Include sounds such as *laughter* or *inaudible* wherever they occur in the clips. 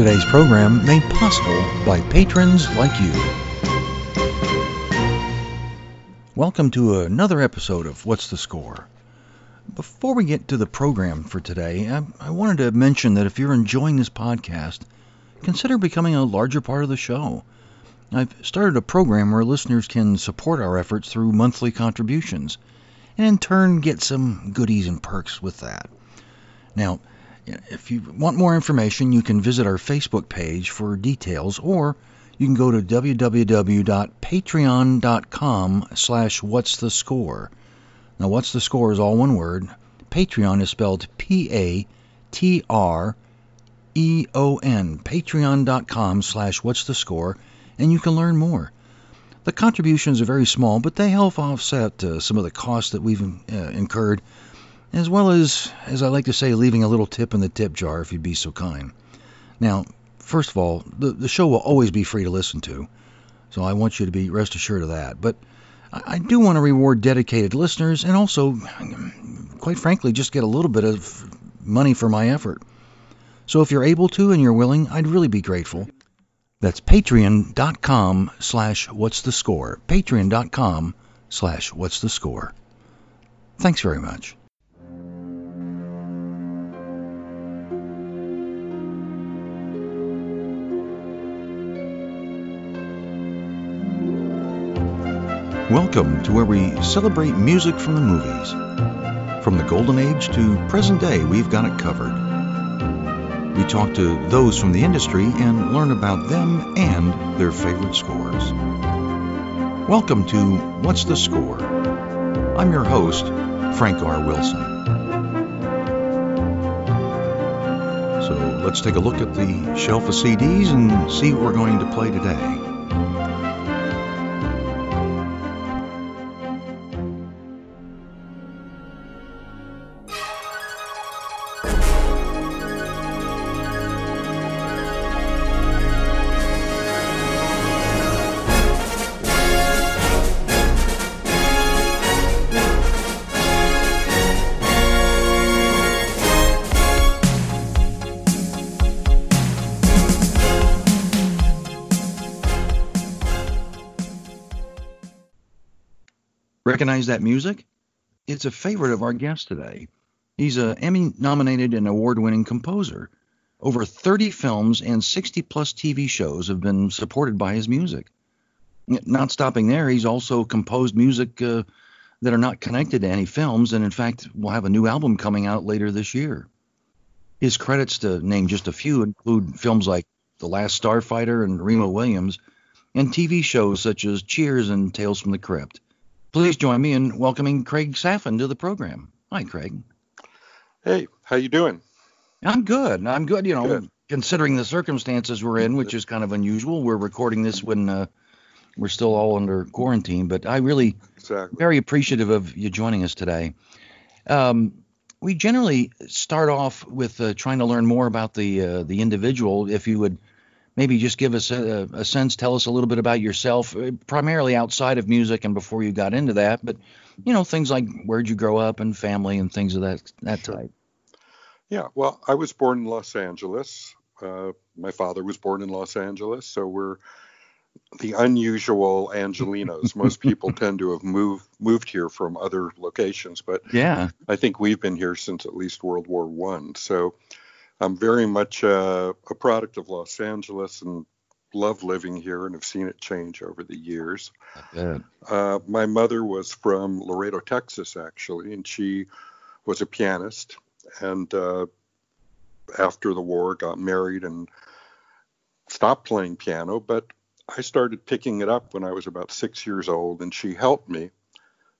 Today's program made possible by patrons like you. Welcome to another episode of What's the Score? Before we get to the program for today, I, I wanted to mention that if you're enjoying this podcast, consider becoming a larger part of the show. I've started a program where listeners can support our efforts through monthly contributions, and in turn get some goodies and perks with that. Now, if you want more information, you can visit our Facebook page for details, or you can go to www.patreon.com slash what's the score. Now, what's the score is all one word. Patreon is spelled P-A-T-R-E-O-N. Patreon.com slash what's the score and you can learn more. The contributions are very small, but they help offset uh, some of the costs that we've uh, incurred, as well as, as I like to say, leaving a little tip in the tip jar if you'd be so kind. Now, first of all, the, the show will always be free to listen to, so I want you to be rest assured of that. But I, I do want to reward dedicated listeners and also, quite frankly, just get a little bit of money for my effort. So if you're able to and you're willing, I'd really be grateful. That's patreon.com slash what's the score. Patreon.com slash what's the score. Thanks very much. Welcome to where we celebrate music from the movies. From the golden age to present day, we've got it covered. We talk to those from the industry and learn about them and their favorite scores. Welcome to What's the Score? I'm your host, Frank R. Wilson. So let's take a look at the shelf of CDs and see what we're going to play today. Recognize that music? It's a favorite of our guest today. He's a Emmy nominated and award winning composer. Over 30 films and 60 plus TV shows have been supported by his music. Not stopping there, he's also composed music uh, that are not connected to any films, and in fact, will have a new album coming out later this year. His credits, to name just a few, include films like The Last Starfighter and Remo Williams, and TV shows such as Cheers and Tales from the Crypt. Please join me in welcoming Craig Safan to the program. Hi, Craig. Hey, how you doing? I'm good. I'm good. You know, good. considering the circumstances we're in, which is kind of unusual. We're recording this when uh, we're still all under quarantine, but I really exactly. very appreciative of you joining us today. Um, we generally start off with uh, trying to learn more about the uh, the individual. If you would maybe just give us a, a, sense, tell us a little bit about yourself, uh, primarily outside of music and before you got into that, but you know things like where'd you grow up and family and things of that that type. Yeah, well, I was born in Los Angeles. Uh, my father was born in Los Angeles, so we're the unusual Angelenos. Most people *laughs* tend to have moved moved here from other locations, but yeah, I think we've been here since at least World War One. So I'm very much uh, a product of Los Angeles and love living here and have seen it change over the years. Uh, my mother was from Laredo, Texas, actually, and she was a pianist and uh, after the war got married and stopped playing piano but i started picking it up when i was about six years old and she helped me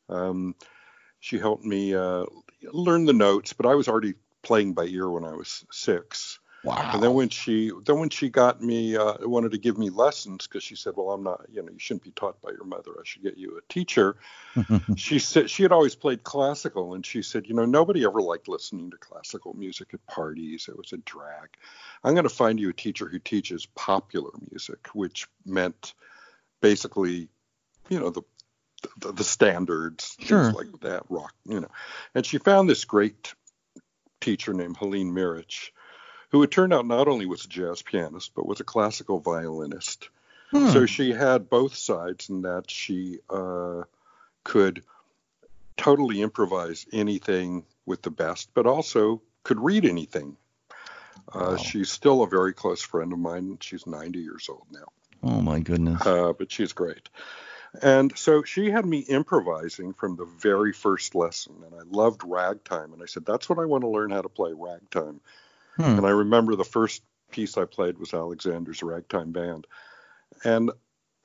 um, she helped me uh, learn the notes but i was already playing by ear when i was six Wow. And then when she then when she got me uh, wanted to give me lessons because she said, "Well, I'm not, you know, you shouldn't be taught by your mother. I should get you a teacher." *laughs* she said she had always played classical, and she said, "You know, nobody ever liked listening to classical music at parties. It was a drag. I'm going to find you a teacher who teaches popular music, which meant basically, you know, the the, the standards, sure. things like that, rock, you know." And she found this great teacher named Helene Mirich who it turned out not only was a jazz pianist, but was a classical violinist. Hmm. So she had both sides in that she uh, could totally improvise anything with the best, but also could read anything. Uh, wow. She's still a very close friend of mine. She's 90 years old now. Oh my goodness. Uh, but she's great. And so she had me improvising from the very first lesson, and I loved ragtime. And I said, That's what I want to learn how to play ragtime. Hmm. And I remember the first piece I played was Alexander's Ragtime Band. And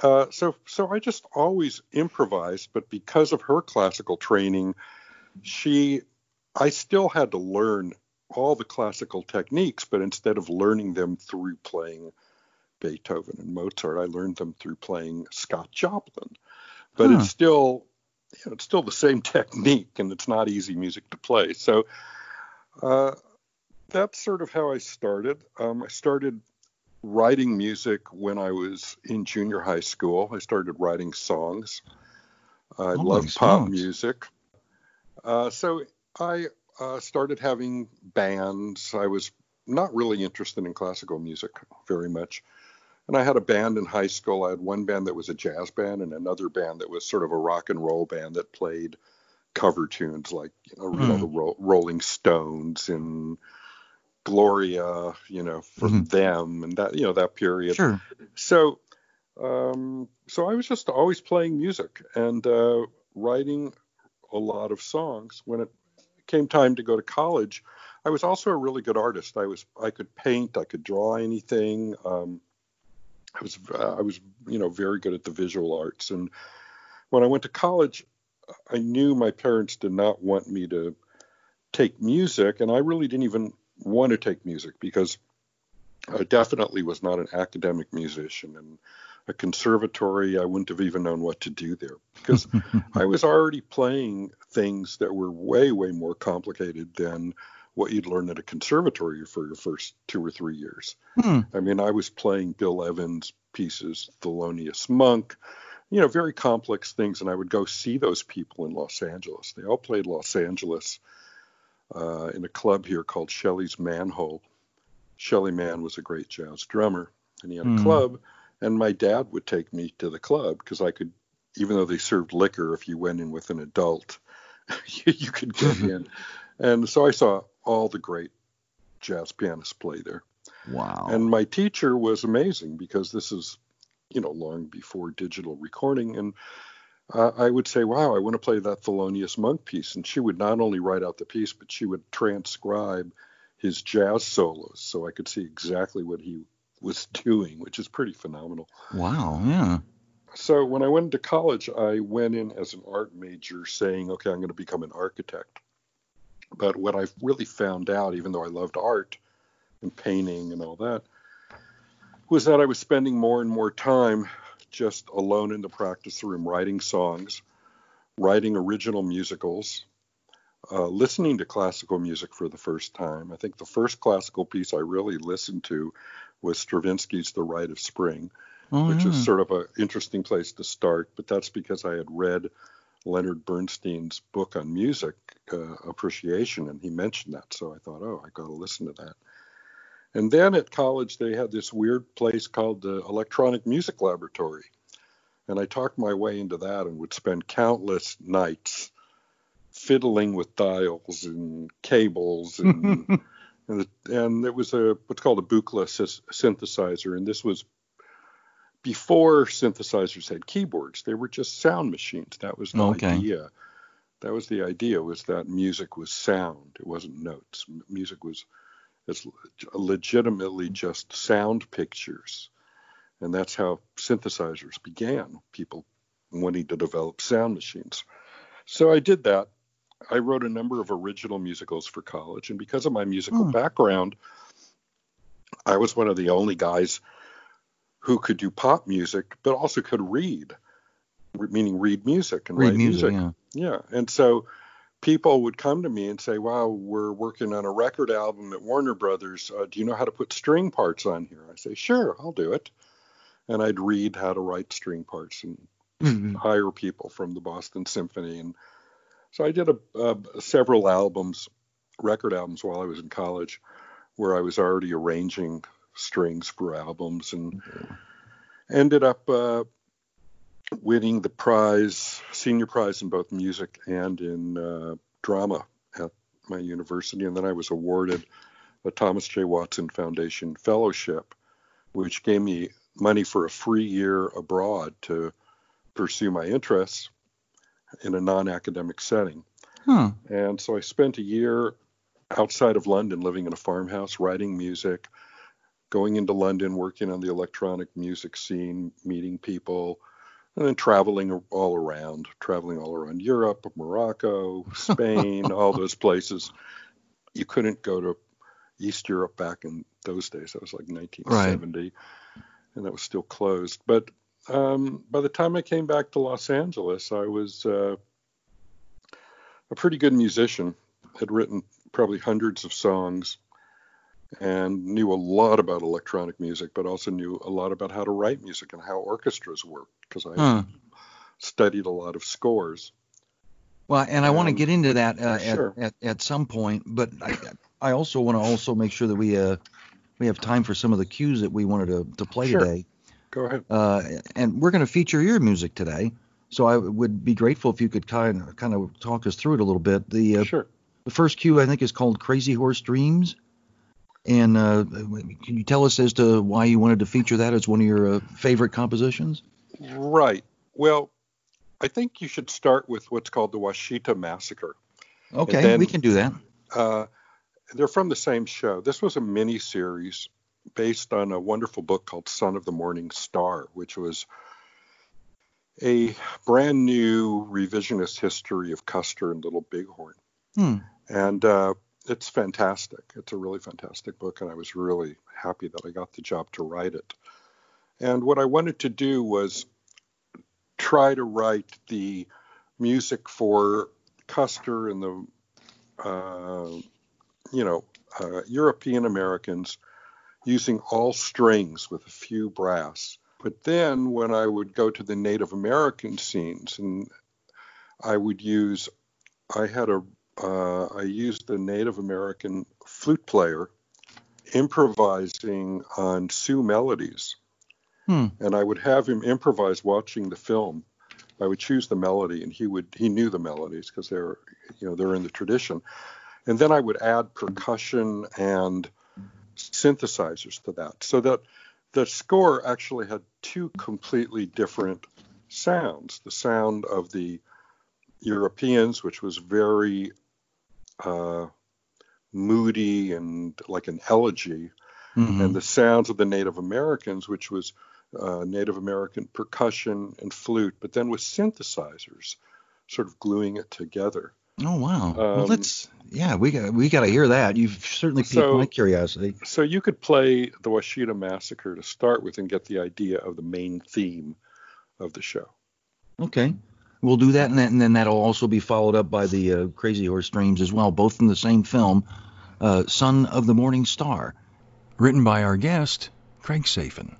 uh, so, so I just always improvised, but because of her classical training, she, I still had to learn all the classical techniques, but instead of learning them through playing Beethoven and Mozart. I learned them through playing Scott Joplin, but huh. it's still you know, it's still the same *laughs* technique, and it's not easy music to play. So uh, that's sort of how I started. Um, I started writing music when I was in junior high school. I started writing songs. I oh, love pop music. Uh, so I uh, started having bands. I was not really interested in classical music very much. And I had a band in high school. I had one band that was a jazz band and another band that was sort of a rock and roll band that played cover tunes like you know, mm. you know the Ro- Rolling Stones and Gloria, you know, from mm-hmm. them and that you know that period. Sure. So, um, so I was just always playing music and uh, writing a lot of songs. When it came time to go to college, I was also a really good artist. I was I could paint, I could draw anything. Um, I was uh, I was you know very good at the visual arts, and when I went to college, I knew my parents did not want me to take music, and I really didn't even want to take music because I definitely was not an academic musician, and a conservatory. I wouldn't have even known what to do there because *laughs* I was already playing things that were way way more complicated than what you'd learn at a conservatory for your first two or three years. Hmm. I mean, I was playing Bill Evans' pieces, Thelonious Monk, you know, very complex things, and I would go see those people in Los Angeles. They all played Los Angeles uh, in a club here called Shelly's Manne-Hole. Shelly Manne was a great jazz drummer, and he had a hmm. club, and my dad would take me to the club because I could, even though they served liquor, if you went in with an adult, *laughs* you, you could get *laughs* in. And so I saw all the great jazz pianists play there. Wow. And my teacher was amazing because this is, you know, long before digital recording. And uh, I would say, wow, I want to play that Thelonious Monk piece. And she would not only write out the piece, but she would transcribe his jazz solos so I could see exactly what he was *laughs* doing, which is pretty phenomenal. Wow, yeah. So when I went to college, I went in as an art major saying, okay, I'm going to become an architect. But what I really found out, even though I loved art and painting and all that, was that I was spending more and more time just alone in the practice room writing songs, writing original musicals, uh, listening to classical music for the first time. I think the first classical piece I really listened to was Stravinsky's The Rite of Spring, oh, which yeah. is sort of an interesting place to start, but that's because I had read Leonard Bernstein's book on music uh, appreciation, and he mentioned that. So I thought, oh, I got to listen to that. And then at college, they had this weird place called the Electronic Music Laboratory. And I talked my way into that and would spend countless nights fiddling with dials and cables and *laughs* and, and it was a what's called a Buchla synthesizer and this was before synthesizers had keyboards. They were just sound machines. That was the okay. idea. That was the idea was that music was sound. It wasn't notes. Music was it's legitimately just sound pictures. And that's how synthesizers began, people wanting to develop sound machines. So I did that. I wrote a number of original musicals for college. And because of my musical hmm. background, I was one of the only guys who could do pop music, but also could read, meaning read music and read write music. music. Yeah. yeah. And so people would come to me and say, "Wow, we're working on a record album at Warner Brothers. Uh, do you know how to put string parts on here?" I say, "Sure, I'll do it." And I'd read how to write string parts and mm-hmm. hire people from the Boston Symphony. And so I did a, several albums, record albums, while I was in college where I was already arranging strings for albums and ended up uh, winning the prize, senior prize in both music and in uh, drama at my university. And then I was awarded a Thomas J. Watson Foundation Fellowship, which gave me money for a free year abroad to pursue my interests in a non academic setting. Huh. And so I spent a year outside of London living in a farmhouse, writing music, going into London, working on the electronic music scene, meeting people, and then traveling all around, traveling all around Europe, Morocco, *laughs* Spain, all those places. You couldn't go to East Europe back in those days. That was like 1970, right. and that was still closed. But um, by the time I came back to Los Angeles, I was uh, a pretty good musician. Had written probably hundreds of songs and knew a lot about electronic music, but also knew a lot about how to write music and how orchestras work because I huh. studied a lot of scores. Well, and I want to get into that uh, sure. at, at, at some point, but I, I also want to also make sure that we uh, we have time for some of the cues that we wanted to, to play sure. today. Go ahead. Uh, and we're going to feature your music today, so I would be grateful if you could kind of kind of talk us through it a little bit. The uh, sure. The first cue I think is called Crazy Horse Dreams. And uh, can you tell us as to why you wanted to feature that as one of your uh, favorite compositions? Right. Well, I think you should start with what's called the Washita Massacre. Okay, then, we can do that. Uh, they're from the same show. This was a mini series based on a wonderful book called Son of the Morning Star, which was a brand new revisionist history of Custer and Little Bighorn. Hmm. And uh, it's fantastic. It's a really fantastic book, and I was really happy that I got the job to write it. And what I wanted to do was try to write the music for Custer and the, uh, you know, uh, European Americans using all strings with a few brass. But then when I would go to the Native American scenes and I would use, I had a uh, I used a Native American flute player improvising on Sioux melodies. Hmm. And I would have him improvise watching the film. I would choose the melody, and he would he knew the melodies because they're you know they're in the tradition. And then I would add percussion and synthesizers to that, so that the score actually had two completely different sounds. The sound of the Europeans, which was very uh, moody and like an elegy, mm-hmm. and the sounds of the Native Americans, which was uh, Native American percussion and flute, but then with synthesizers, sort of gluing it together. Oh wow! Um, well, let's yeah, we got we got to hear that. You've certainly piqued so, my curiosity. So you could play the Washita Massacre to start with and get the idea of the main theme of the show. Okay. We'll do that, and then, and then that'll also be followed up by the uh, Crazy Horse Dreams as well, both in the same film, uh, Son of the Morning Star, written by our guest, Craig Safan.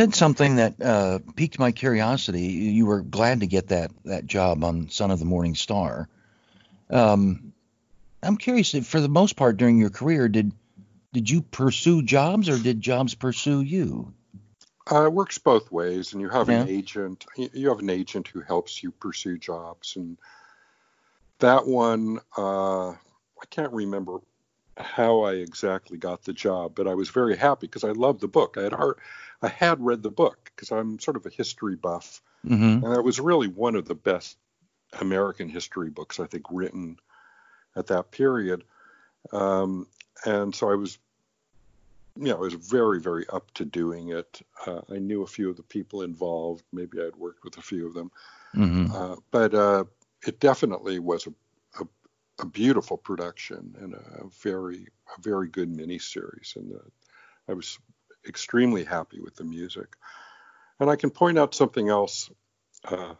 Said something that uh, piqued my curiosity. You were glad to get that that job on Son of the Morning Star. Um, I'm curious. For the most part, during your career, did did you pursue jobs or did jobs pursue you? Uh, it works both ways, and you have yeah. an agent. You have an agent who helps you pursue jobs, and that one, uh, I can't remember how I exactly got the job, but I was very happy because I loved the book. I had I had read the book because I'm sort of a history buff, mm-hmm. and it was really one of the best American history books I think written at that period. Um, and so I was, you know, I was very very up to doing it. Uh, I knew a few of the people involved. Maybe I'd worked with a few of them, mm-hmm. uh, but uh, it definitely was a a beautiful production and a very a very good miniseries, and uh, I was extremely happy with the music. And I can point out something else. Uh,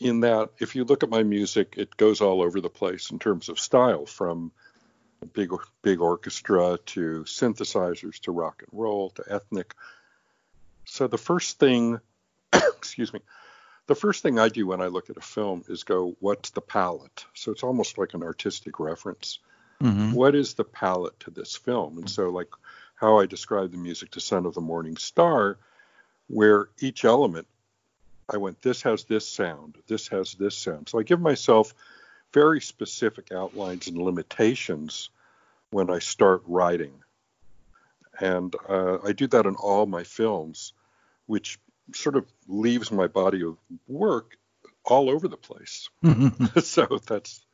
in that, if you look at my music, it goes all over the place in terms of style, from big big orchestra to synthesizers to rock and roll to ethnic. So the first thing, *coughs* excuse me, the first thing I do when I look at a film is go, what's the palette? So it's almost like an artistic reference. Mm-hmm. What is the palette to this film? And so, like how I describe the music to Son of the Morning Star, where each element, I went, this has this sound, this has this sound. So I give myself very specific outlines and limitations when I start writing. And uh, I do that in all my films, which sort of leaves my body of work all over the place. *laughs* *laughs* so that's.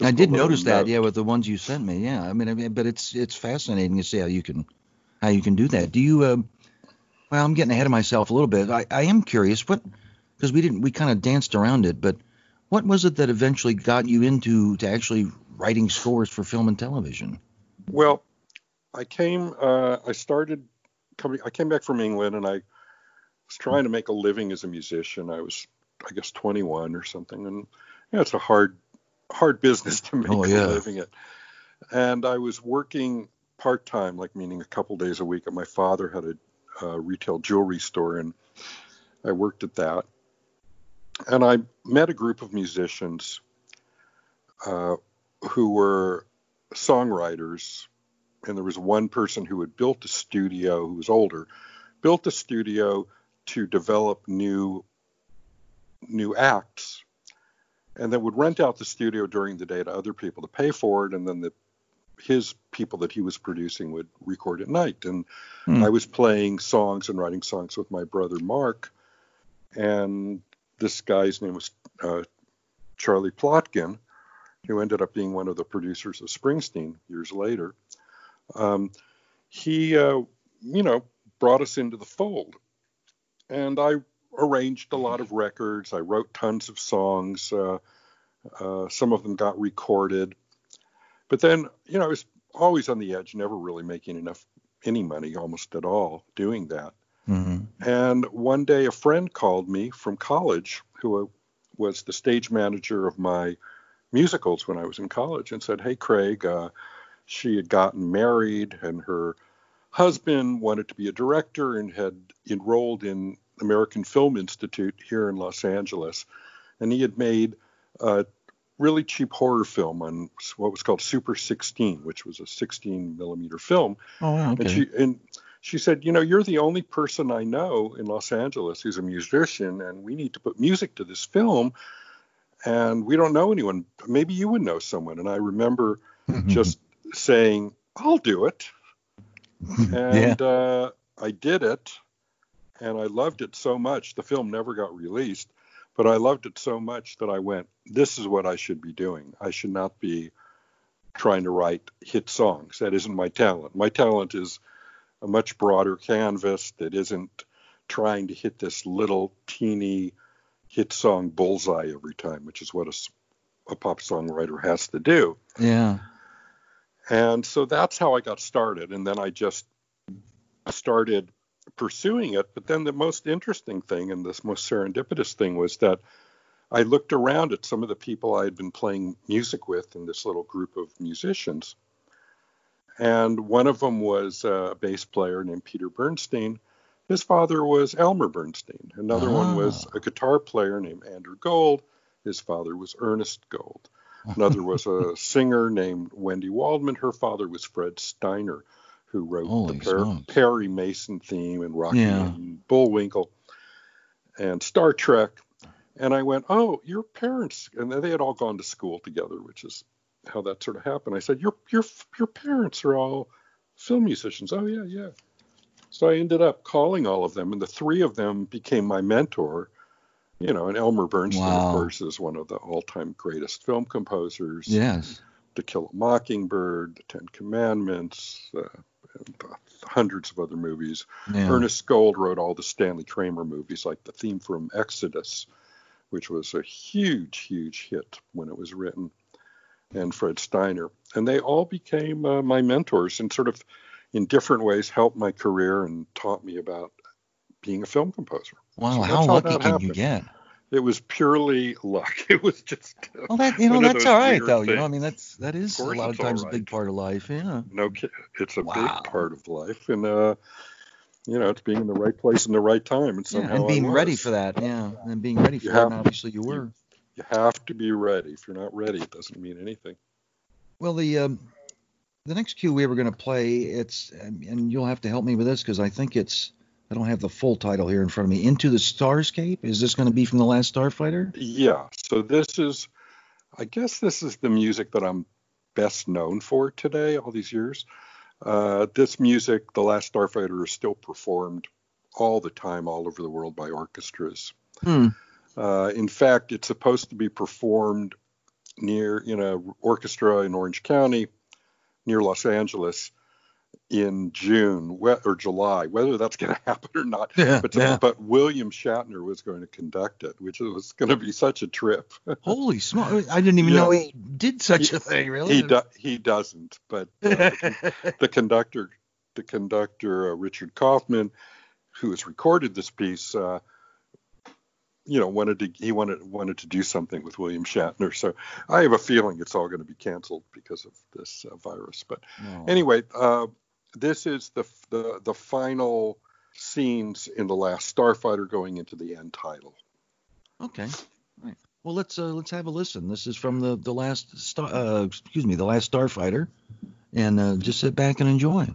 I did notice note. that, yeah, with the ones you sent me. Yeah, I mean, I mean, but it's it's fascinating to see how you can how you can do that. Do you? Uh, well, I'm getting ahead of myself a little bit. I, I am curious what because we didn't we kind of danced around it, but what was it that eventually got you into to actually writing scores for film and television? Well, I came uh, I started coming I came back from England and I was trying to make a living as a musician. I was, I guess, 21 or something, and yeah, it's a hard, hard business to *laughs* make oh, yeah. a living at. And I was working part time, like meaning a couple days a week. And my father had a, retail jewelry store, and I worked at that. And I met a group of musicians uh, who were songwriters, and there was one person who had built a studio who was older, built a studio to develop new new acts and then would rent out the studio during the day to other people to pay for it and then the his people that he was producing would record at night and mm. i was playing songs and writing songs with my brother mark and this guy's name was uh, charlie plotkin who ended up being one of the producers of springsteen years later um, he uh, you know brought us into the fold and I arranged a lot of records. I wrote tons of songs. Uh, uh, some of them got recorded, but then you know I was always on the edge, never really making enough any money almost at all doing that. Mm-hmm. And one day a friend called me from college who was the stage manager of my musicals when I was in college and said, Hey, Craig, uh, she had gotten married and her husband wanted to be a director and had enrolled in American Film Institute here in Los Angeles, and he had made a really cheap horror film on what was called Super 16, which was a 16 millimeter film. Oh, okay. And she and she said, you know, you're the only person I know in Los Angeles who's a musician, and we need to put music to this film. And we don't know anyone. Maybe you would know someone. And I remember *laughs* just saying, I'll do it. *laughs* And yeah. uh, I did it and I loved it so much. The film never got released, but I loved it so much that I went, this is what I should be doing. I should not be trying to write hit songs. That isn't my talent. My talent is a much broader canvas that isn't trying to hit this little teeny hit song bullseye every time, which is what a, a pop songwriter has to do. Yeah. And so that's how I got started. And then I just started pursuing it. But then the most interesting thing and this most serendipitous thing was that I looked around at some of the people I had been playing music with in this little group of musicians. And one of them was a bass player named Peter Bernstein. His father was Elmer Bernstein. Another one was Ah. a guitar player named Andrew Gold. His father was Ernest Gold. Another was a *laughs* singer named Wendy Waldman. Her father was Fred Steiner, who wrote Holy the Per- Perry Mason theme and Rocky Yeah. and Bullwinkle and Star Trek. And I went, oh, your parents, and they had all gone to school together, which is how that sort of happened. I said, your your your parents are all film musicians. Oh yeah, yeah. So I ended up calling all of them, and the three of them became my mentor. You know, and Elmer Bernstein, Wow. of course, is one of the all-time greatest film composers. Yes. To Kill a Mockingbird, The Ten Commandments, uh, uh, hundreds of other movies. Yeah. Ernest Gold wrote all the Stanley Kramer movies, like the theme from Exodus, which was a huge, huge hit when it was written, and Fred Steiner. And they all became uh, my mentors and sort of, in different ways, helped my career and taught me about being a film composer. Wow. So how lucky that can you get? It was purely luck. *laughs* It was just Well, that you know that's all right though. You know, I mean that's that is a lot of times a big part of life. Yeah. no. It's a Wow. big part of life, and uh, you know, it's being in the right place in the right time, and Yeah, somehow and I being ready for that. Yeah, and being ready for You that. have- And obviously you were. You have to be ready. If you're not ready, it doesn't mean anything. Well, the um, the next cue we were going to play, it's and you'll have to help me with this because I think it's I don't have the full title here in front of me. Into the Starscape. Is this going to be from the Last Starfighter? Yeah. So this is, I guess, this is the music that I'm best known for today. All these years, uh, this music, The Last Starfighter, is still performed all the time, all over the world by orchestras. Hmm. Uh, in fact, it's supposed to be performed near in a orchestra in Orange County, near Los Angeles, in June or July. Whether that's going *laughs* to happen or not, Yeah. but, yeah. but William Shatner was going to conduct it, which was going to be such a trip. *laughs* Holy smoke! I didn't even Yeah. know he did such He- a thing. Really? he do, he doesn't, but uh, the, *laughs* the conductor, the conductor uh, Richard Kaufman, who has recorded this piece, uh, you know, wanted to he wanted wanted to do something with William Shatner. So I have a feeling it's all going to be canceled because of this uh, virus. But Oh. anyway, uh, this is the, the the final scenes in the last Starfighter going into the end title. Okay. Right. Well, let's uh, let's have a listen. This is from the the last star. Uh, excuse me, the last Starfighter, and uh, just sit back and enjoy.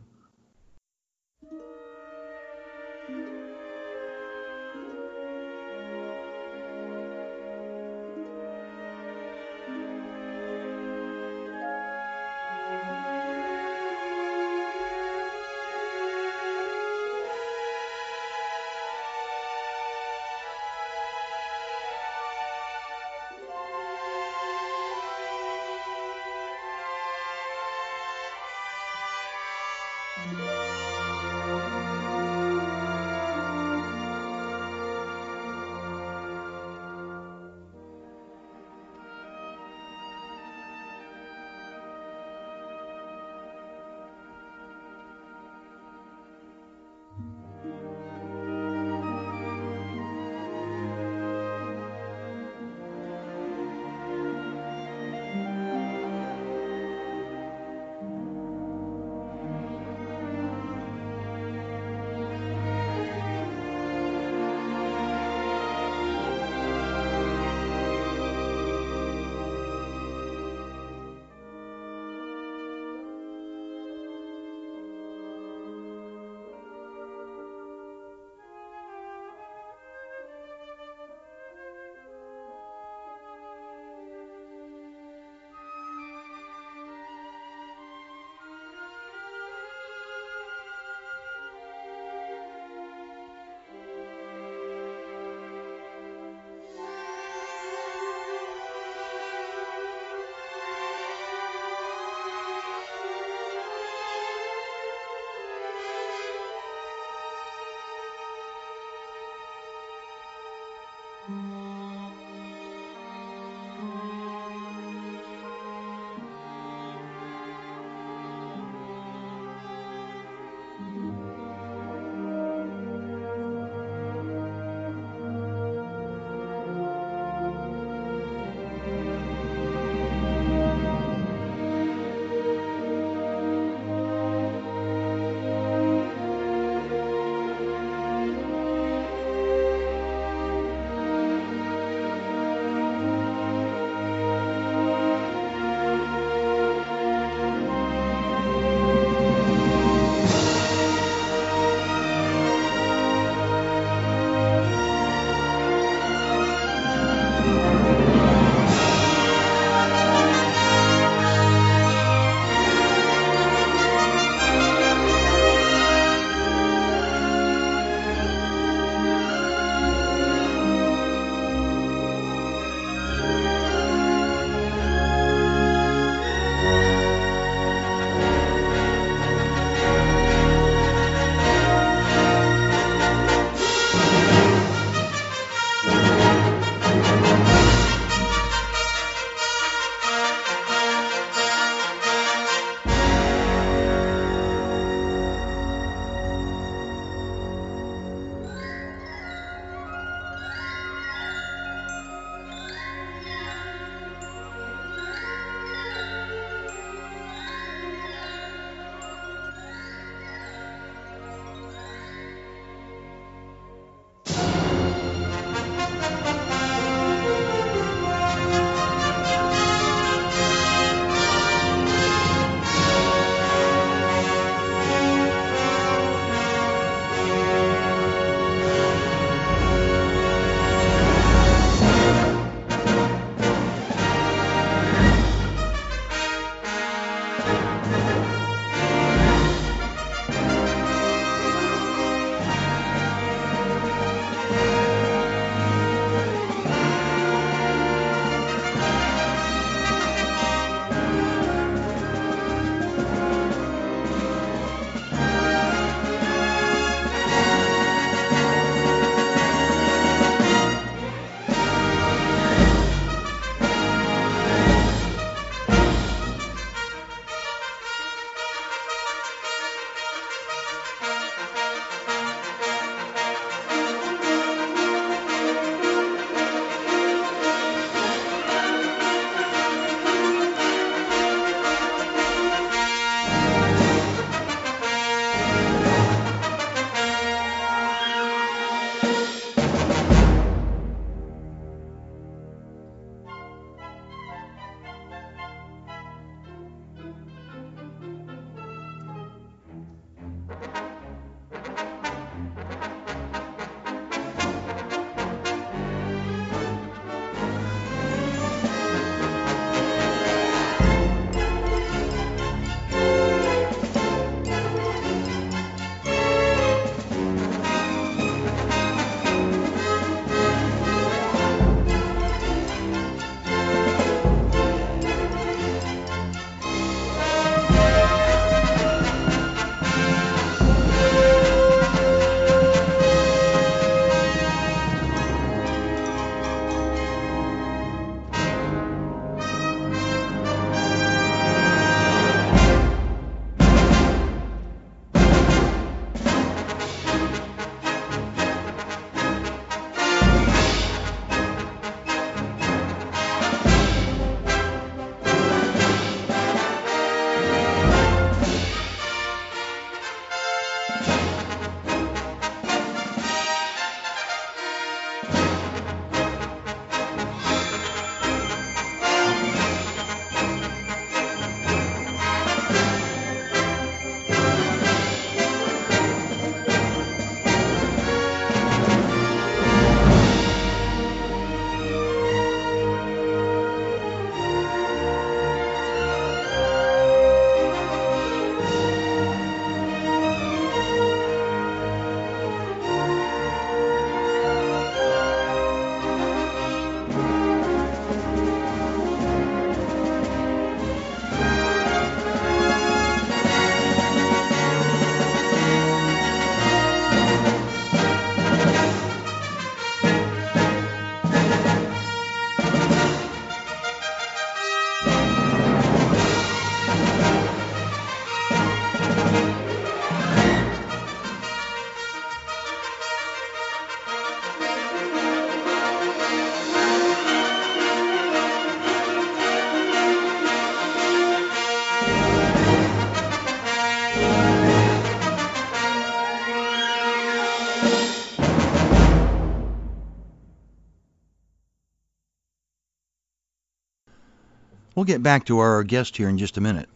We'll get back to our guest here in just a minute.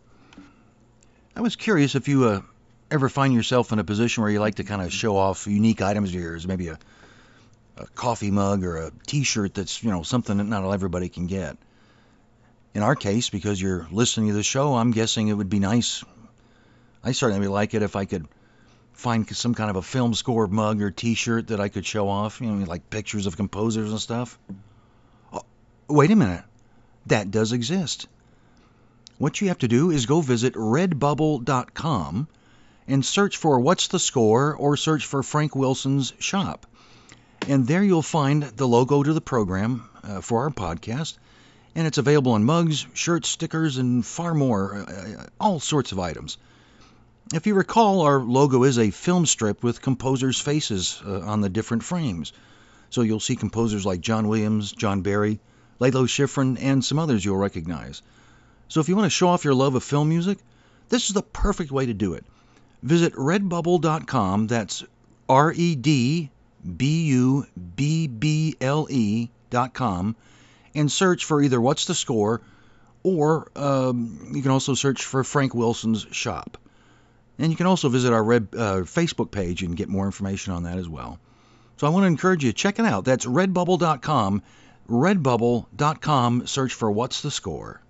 I was curious if you uh, ever find yourself in a position where you like to kind of show off unique items of yours, maybe a, a coffee mug or a T-shirt that's you know something that not everybody can get. In our case, because you're listening to the show, I'm guessing it would be nice. I certainly would like it if I could find some kind of a film score mug or T-shirt that I could show off, you know, like pictures of composers and stuff. Oh, wait a minute, that does exist. What you have to do is go visit redbubble.com and search for What's the Score or search for Frank Wilson's shop. And there you'll find the logo to the program uh, for our podcast. And it's available in mugs, shirts, stickers, and far more, uh, uh, all sorts of items. If you recall, our logo is a film strip with composers' faces uh, on the different frames. So you'll see composers like John Williams, John Barry, Lalo Schifrin, and some others you'll recognize. So if you want to show off your love of film music, this is the perfect way to do it. Visit redbubble.com, that's R E D B U B B L E.com, and search for either What's the Score or um, you can also search for Frank Wilson's shop. And you can also visit our Red, uh, Facebook page and get more information on that as well. So I want to encourage you, to check it out. That's redbubble.com. Redbubble.com, search for What's the Score.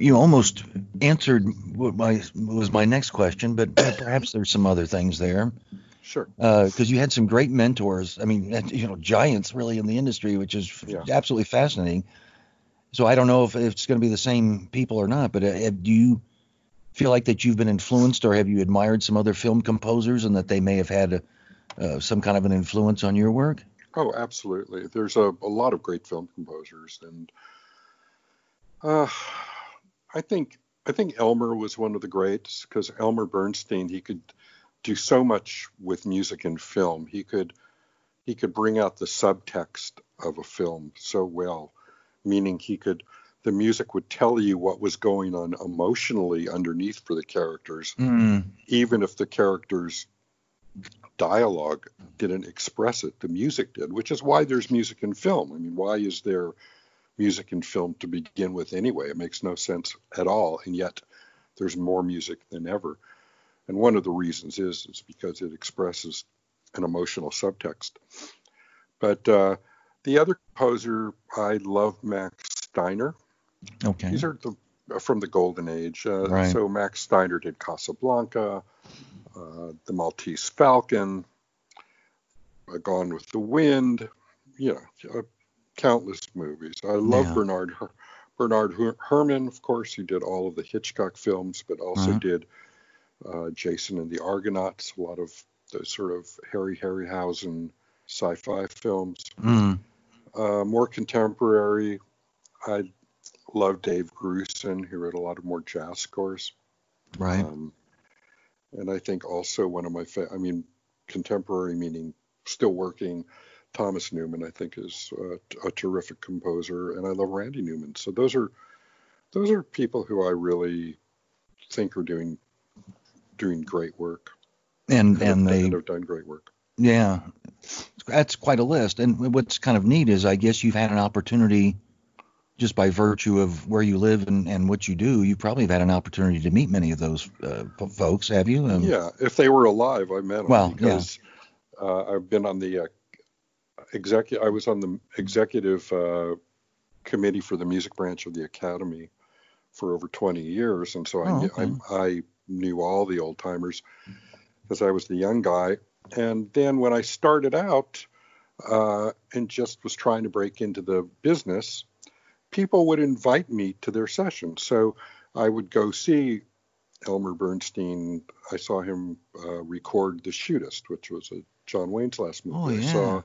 you almost answered what my was my next question, but *coughs* perhaps there's some other things there. Sure. Because uh, you had some great mentors. I mean, you know, giants really in the industry, which is yeah. absolutely fascinating. So I don't know if, it's going to be the same people or not, but uh, do you feel like that you've been influenced, or have you admired some other film composers, and that they may have had a, uh, some kind of an influence on your work? Oh, absolutely. There's a, a lot of great film composers, and uh, I think I think Elmer was one of the greats because Elmer Bernstein he could do so much with music and film. He could he could bring out the subtext of a film so well, meaning he could the music would tell you what was going on emotionally underneath for the characters, mm. even if the characters dialogue didn't express it. The music did, which is why there's music in film. I mean, why is there music in film to begin with anyway. It makes no sense at all, and yet there's more music than ever. And one of the reasons is is because it expresses an emotional subtext. But uh, the other composer, I love Max Steiner. Okay. These are the, from the golden age. Uh, right. So Max Steiner did Casablanca, uh, The Maltese Falcon, Gone with the Wind. You know, countless movies. I love yeah. Bernard Bernard Herrmann, of course. He did all of the Hitchcock films, but also uh-huh. did uh, Jason and the Argonauts, a lot of the sort of Harry Harryhausen sci-fi films. Mm. Uh, more contemporary, I love Dave Grusin, who wrote a lot of more jazz scores. Right. Um, and I think also one of my, fa- I mean, contemporary meaning still working. Thomas Newman, I think, is a, a terrific composer, and I love Randy Newman. So those are those are people who I really think are doing doing great work. And and, and they have done great work. Yeah, that's quite a list. And what's kind of neat is, I guess you've had an opportunity, just by virtue of where you live and, and what you do, you probably have had an opportunity to meet many of those uh, folks, have you? Um, yeah, if they were alive, I met them. Well, because yeah. uh, I've been on the uh, executive. I was on the executive uh, committee for the music branch of the academy for over 20 years, and so oh, I, okay. I, I knew all the old timers because I was the young guy. And then when I started out uh, and just was trying to break into the business, people would invite me to their sessions. So I would go see Elmer Bernstein. I saw him uh, record The Shootist, which was a John Wayne's last movie. Oh, yeah. I saw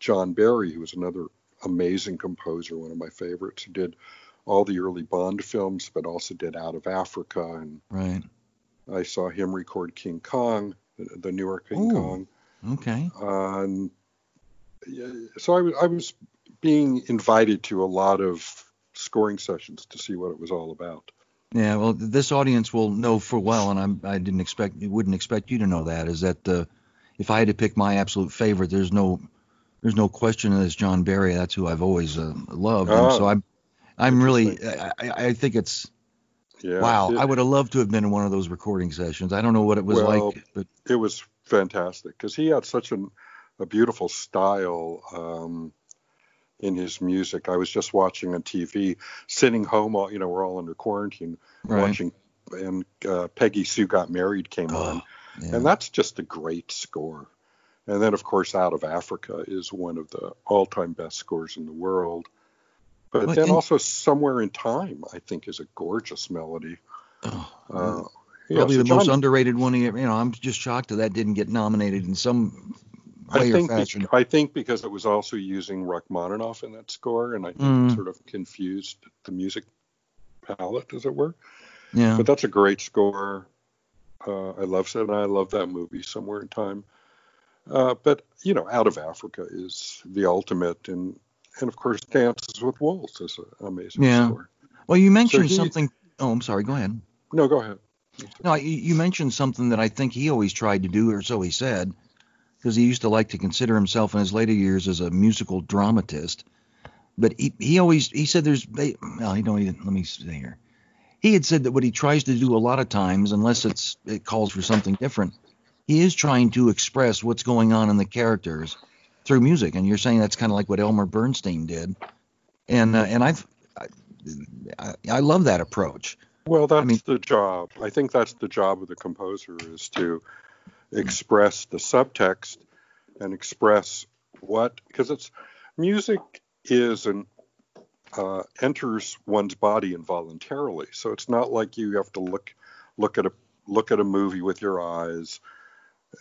John Barry, who was another amazing composer, one of my favorites, who did all the early Bond films, but also did Out of Africa. And right. I saw him record King Kong, the, newer King Ooh, Kong. Okay. Um, so I was, I was being invited to a lot of scoring sessions to see what it was all about. Yeah, well, this audience will know for well, and I'm, I didn't expect, wouldn't expect you to know that. Is that uh, if I had to pick my absolute favorite, there's no, there's no question that it's John Barry. That's who I've always uh, loved. And so Ah, I'm, I'm really, I, I I think it's, Yeah. wow. It, I would have loved to have been in one of those recording sessions. I don't know what it was Well, like, but it was fantastic because he had such an, a beautiful style um, in his music. I was just watching on TV, sitting home, all you know, we're all under quarantine, right. watching, and uh, Peggy Sue Got Married came on, Oh, yeah. and that's just a great score. And then, of course, Out of Africa is one of the all-time best scores in the world. But Well, then and- also Somewhere in Time, I think, is a gorgeous melody. Oh, Uh, yeah, probably so the most underrated one. You know, I'm just shocked that that didn't get nominated in some way I or think fashion. bec- I think because it was also using Rachmaninoff in that score, and I think Mm. it sort of confused the music palette, as it were. yeah. But that's a great score. Uh, I love and I love that movie, Somewhere in Time. Uh, but you know, Out of Africa is the ultimate, and and of course, Dances with Wolves is an amazing Yeah. score. Well, you mentioned he- something. Oh, I'm sorry. Go ahead. No, go ahead. No, you, mentioned something that I think he always tried to do, or so he said, because he used to like to consider himself in his later years as a musical dramatist. But he, he always he said there's well he don't even let me say here. He had said that what he tries to do a lot of times, unless it's it calls for something different, he is trying to express what's going on in the characters through music. And you're saying that's kind of like what Elmer Bernstein did, and uh, and I've I, I love that approach. Well, that's mean- the job. I think that's the job of the composer is to express the subtext and express what because it's music is and uh, enters one's body involuntarily. So it's not like you have to look look at a look at a movie with your eyes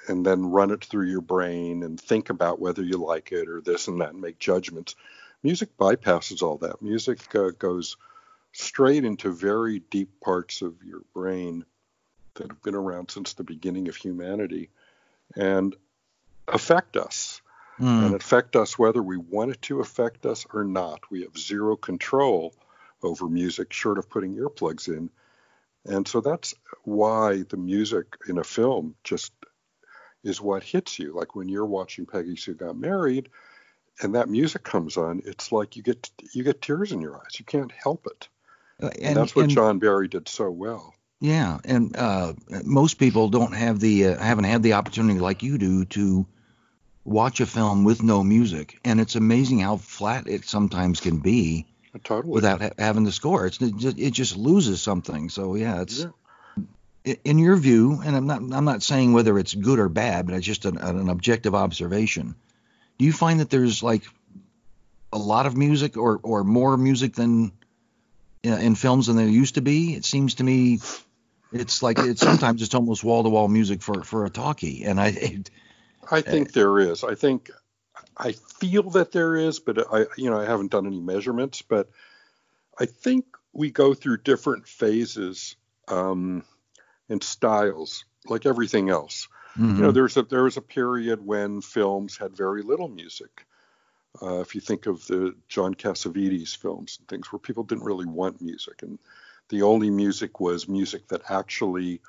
and then run it through your brain and think about whether you like it or this and that and make judgments. Music bypasses all that. Music uh, goes straight into very deep parts of your brain that have been around since the beginning of humanity and affect us Mm. and affect us whether we want it to affect us or not. We have zero control over music short of putting earplugs in. And so that's why the music in a film just is what hits you. Like when you're watching Peggy Sue Got Married and that music comes on, it's like you get you get tears in your eyes. You can't help it. And, And, that's what and- John Barry did so well. Yeah, and uh, most people don't have the uh, haven't had the opportunity like you do to watch a film with no music, and it's amazing how flat it sometimes can be Totally. without ha- having the score. It's it just, it just loses something. So yeah, it's Yeah. in your view, and I'm not I'm not saying whether it's good or bad, but it's just an, an objective observation. Do you find that there's like a lot of music or or more music than uh, in films than there used to be? It seems to me it's like it's sometimes it's almost wall to wall music for for a talkie, and I it, I think there is. I think I feel that there is, but I you know I haven't done any measurements, but I think we go through different phases um, and styles, like everything else. You know, mhm, there's a there was a period when films had very little music. Uh, if you think of the John Cassavetes films and things where people didn't really want music, and the only music was music that actually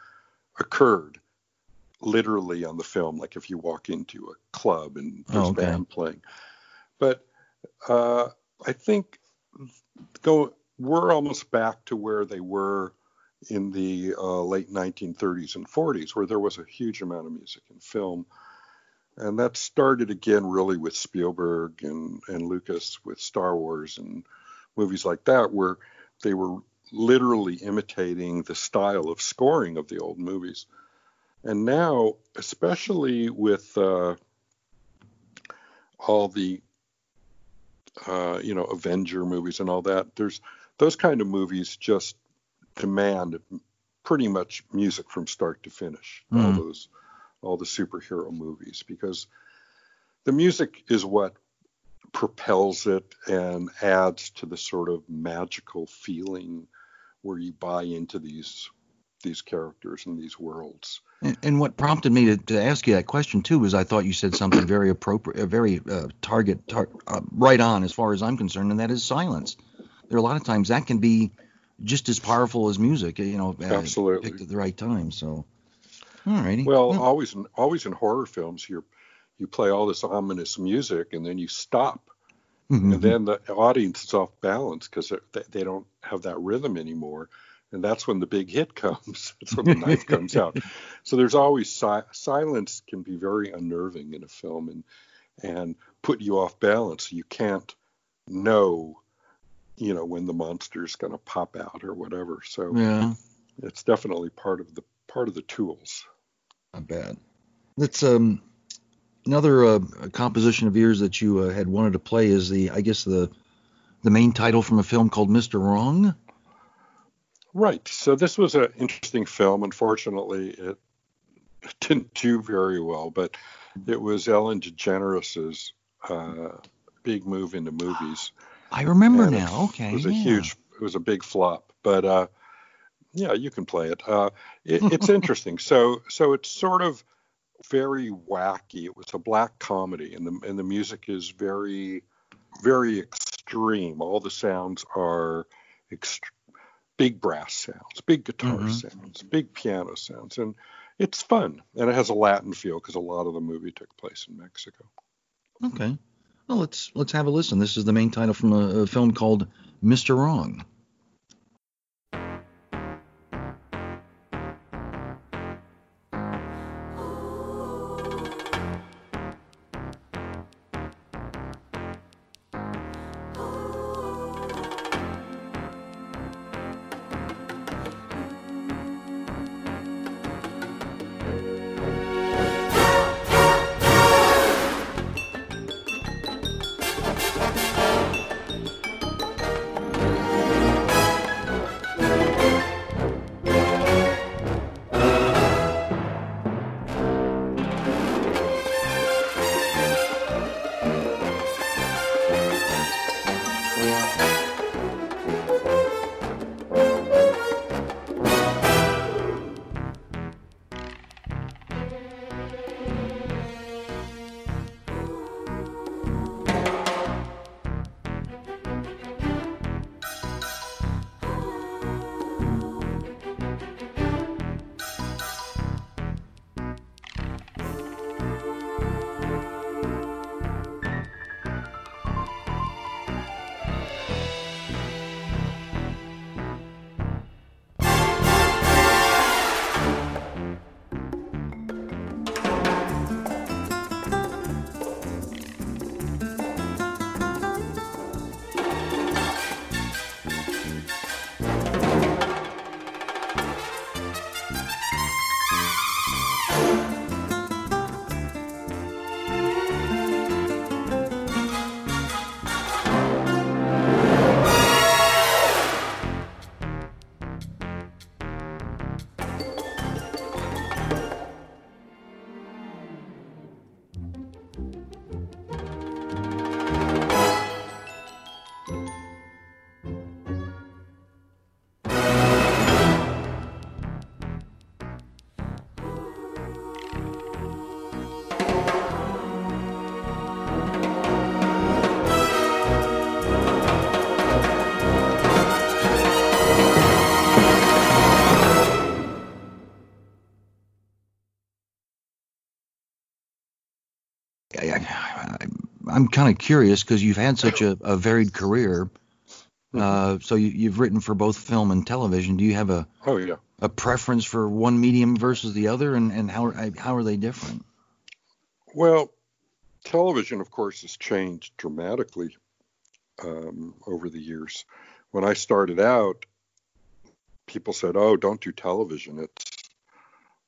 occurred literally on the film, like if you walk into a club and there's Oh, okay. band playing. But uh, I think go we're almost back to where they were in the uh, late 1930s and 40s, where there was a huge amount of music in film. And that started again really with Spielberg and, and Lucas with Star Wars and movies like that, where they were literally imitating the style of scoring of the old movies. And now, especially with uh, all the uh, you know Avenger movies and all that, there's those kind of movies just demand pretty much music from start to finish. All Mm. those all the superhero movies because the music is what propels it and adds to the sort of magical feeling where you buy into these these characters and these worlds. And, and what prompted me to, to ask you that question too is I thought you said something *clears throat* very appropriate, uh, very uh, target, tar- uh, right on as far as I'm concerned, and that is silence. There are a lot of times that can be just as powerful as music. You know, absolutely picked at the right time. So, all righty. Well, always in always in horror films, you you play all this ominous music and then you stop, mm-hmm. and then the audience is off balance because they, they don't have that rhythm anymore. And that's when the big hit *laughs* comes. that's when the knife comes out. So there's always si- silence can be very unnerving in a film and and put you off balance. You can't know you know when the monster's going to pop out or whatever. So yeah, it's definitely part of the part of the tools. Not bad. That's um another uh, composition of yours that you uh, had wanted to play is the I guess the the main title from a film called Mr. Wrong. Right. So this was an interesting film. Unfortunately, it *laughs* didn't do very well, but it was Ellen DeGeneres's uh, big move into movies. I remember now. Okay. It was a huge, it was a big flop, but uh, yeah, you can play it. Uh, *laughs* it it's interesting. So so it's sort of very wacky. It was a black comedy, and the and the music is very very extreme. All the sounds are ext- big brass sounds, big guitar mm-hmm. sounds, big piano sounds, and it's fun. And it has a Latin feel because a lot of the movie took place in Mexico. Okay. Well, let's let's have a listen. This is the main title from a, a film called Mr. Wrong. I'm kind of curious because you've had such a, a varied career. Mm-hmm. Uh, so you, have written for both film and television. Do you have a oh yeah a preference for one medium versus the other, and, and how how are they different? Well, television, of course, has changed dramatically um, over the years. When I started out, people said, "Oh, don't do television. It's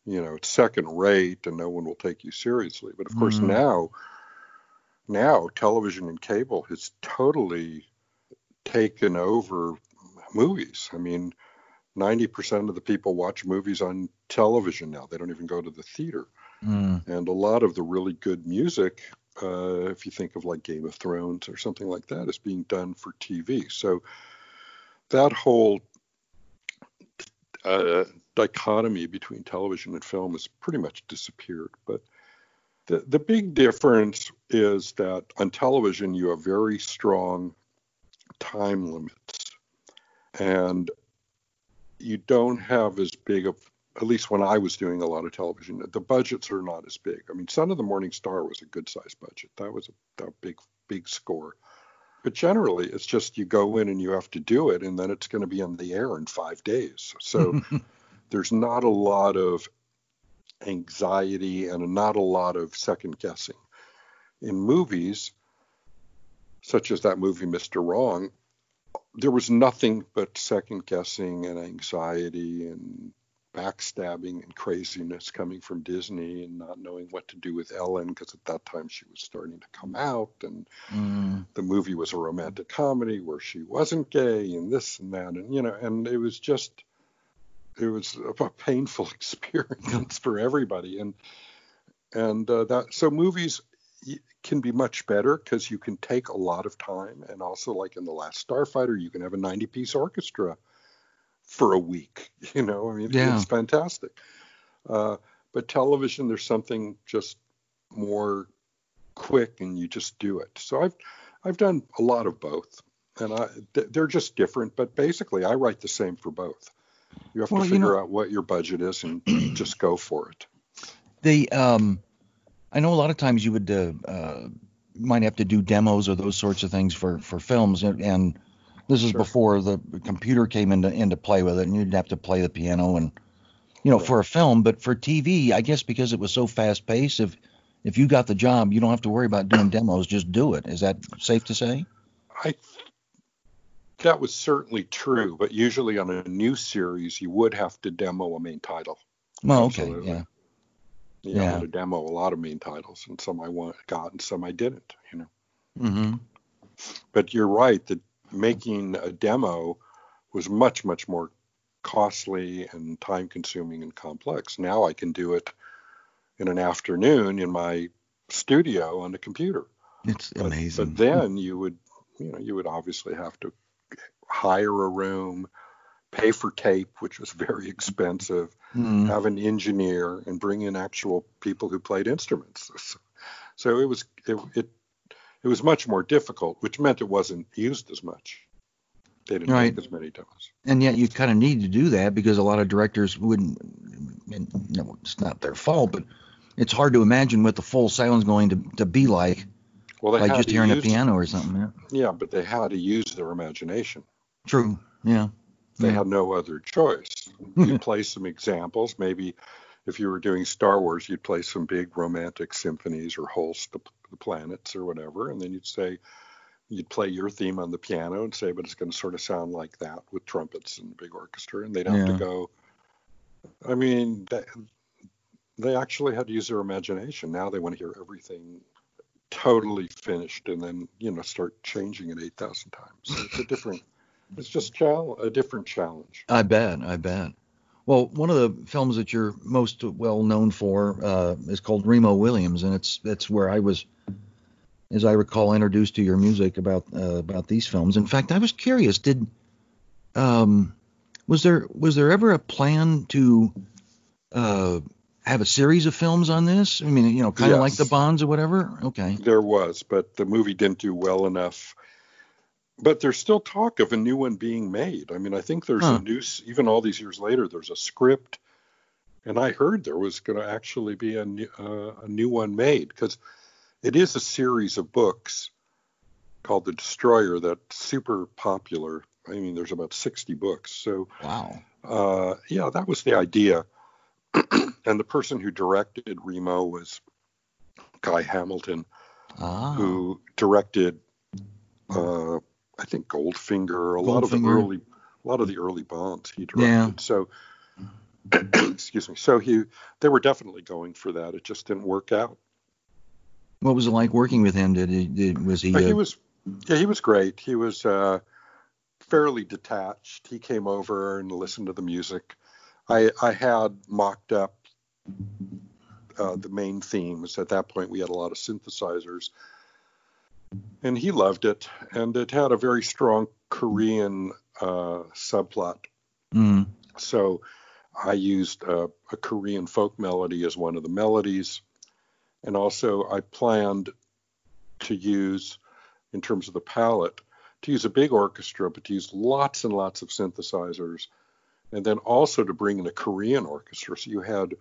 you know it's second rate, and no one will take you seriously." But of course, mm-hmm. now now television and cable has totally taken over movies. I mean, 90% of the people watch movies on television now. They don't even go to the theater. Mm. And a lot of the really good music, uh, if you think of like Game of Thrones or something like that, is being done for TV. So that whole uh, dichotomy between television and film has pretty much disappeared. But the, the big difference is that on television, you have very strong time limits. And you don't have as big of at least when I was doing a lot of television, the budgets are not as big. I mean, Son of the Morning Star was a good sized budget. That was a, a big, big score. But generally, it's just you go in and you have to do it, and then it's going to be on the air in five days. So *laughs* there's not a lot of anxiety and not a lot of second guessing. In movies, such as that movie, Mr. Wrong, there was nothing but second guessing and anxiety and backstabbing and craziness coming from Disney and not knowing what to do with Ellen because at that time she was starting to come out and mm. the movie was a romantic comedy where she wasn't gay and this and that and you know and it was just it was a painful *laughs* experience for everybody. And and uh, that so movies can be much better because you can take a lot of time. And also like in the last starfighter you can have a 90 piece orchestra for a week *laughs* you know? I mean yeah. it's fantastic. Uh, but television there's something just more quick and you just do it. So i've i've done a lot of both. And I, they're just different but basically i write the same for both you have well, to figure you know, out what your budget is and *clears throat* just go for it the um I know a lot of times you would uh, uh, might have to do demos or those sorts of things for for films, and, and this is sure. before the computer came into into play with it, and you'd have to play the piano and you know for a film, but for TV, I guess because it was so fast paced, if if you got the job, you don't have to worry about doing demos, just do it. Is that safe to say? I that was certainly true, but usually on a new series, you would have to demo a main title. Well, okay, Absolutely. yeah. You yeah. know, to demo a lot of main titles, and some I want, got, and some I didn't. You know. Mm-hmm. But you're right that making a demo was much much more costly and time consuming and complex. Now I can do it in an afternoon in my studio on the computer. It's but, amazing. But then you would, you know, you would obviously have to hire a room, pay for tape, which was very expensive, mm. have an engineer, and bring in actual people who played instruments. So it was it, it it was much more difficult, which meant it wasn't used as much. They didn't right. make as many demos. And yet you kind of need to do that because a lot of directors wouldn't. And, no, it's not their fault, but it's hard to imagine what the full sound's going to, to be like. Well, like just hearing use, a piano or something. Yeah. yeah, but they had to use their imagination. True. Yeah. They had no other choice. *laughs* you play some examples. Maybe if you were doing Star Wars, you'd play some big romantic symphonies or Holst the, the planets or whatever, and then you'd say you'd play your theme on the piano and say, but it's going to sort of sound like that with trumpets and big orchestra, and they'd have yeah. to go. I mean, they, they actually had to use their imagination. Now they want to hear everything totally finished and then you know start changing it 8000 times so it's a different it's just a different challenge. I bet. I bet. Well, one of the films that you're most well known for uh, is called Remo Williams, and it's it's where I was, as I recall, introduced to your music about uh, about these films. In fact, I was curious. Did um, was there was there ever a plan to uh, have a series of films on this? I mean, you know, kind of yes. like the Bonds or whatever. Okay. There was, but the movie didn't do well enough but there's still talk of a new one being made. I mean, I think there's huh. a new, even all these years later, there's a script, and I heard there was going to actually be a new, uh, a new one made because it is a series of books called The Destroyer that's super popular. I mean, there's about 60 books. So, wow. Uh, yeah, that was the idea. *clears throat* and the person who directed Remo was Guy Hamilton, ah. who directed uh, I think Goldfinger, a Goldfinger. lot of the early, a lot of the early Bonds he directed. Yeah. So, *clears throat* excuse me. So he, they were definitely going for that. It just didn't work out. What was it like working with him? Did he, did, was he? Uh, he was, yeah, he was great. He was uh, fairly detached. He came over and listened to the music. I, I had mocked up uh, the main themes. At that point, we had a lot of synthesizers and he loved it. And it had a very strong Korean uh, subplot. Mm. So I used a, a Korean folk melody as one of the melodies. And also, I planned to use, in terms of the palette, to use a big orchestra, but to use lots and lots of synthesizers and then also to bring in a Korean orchestra. So you had,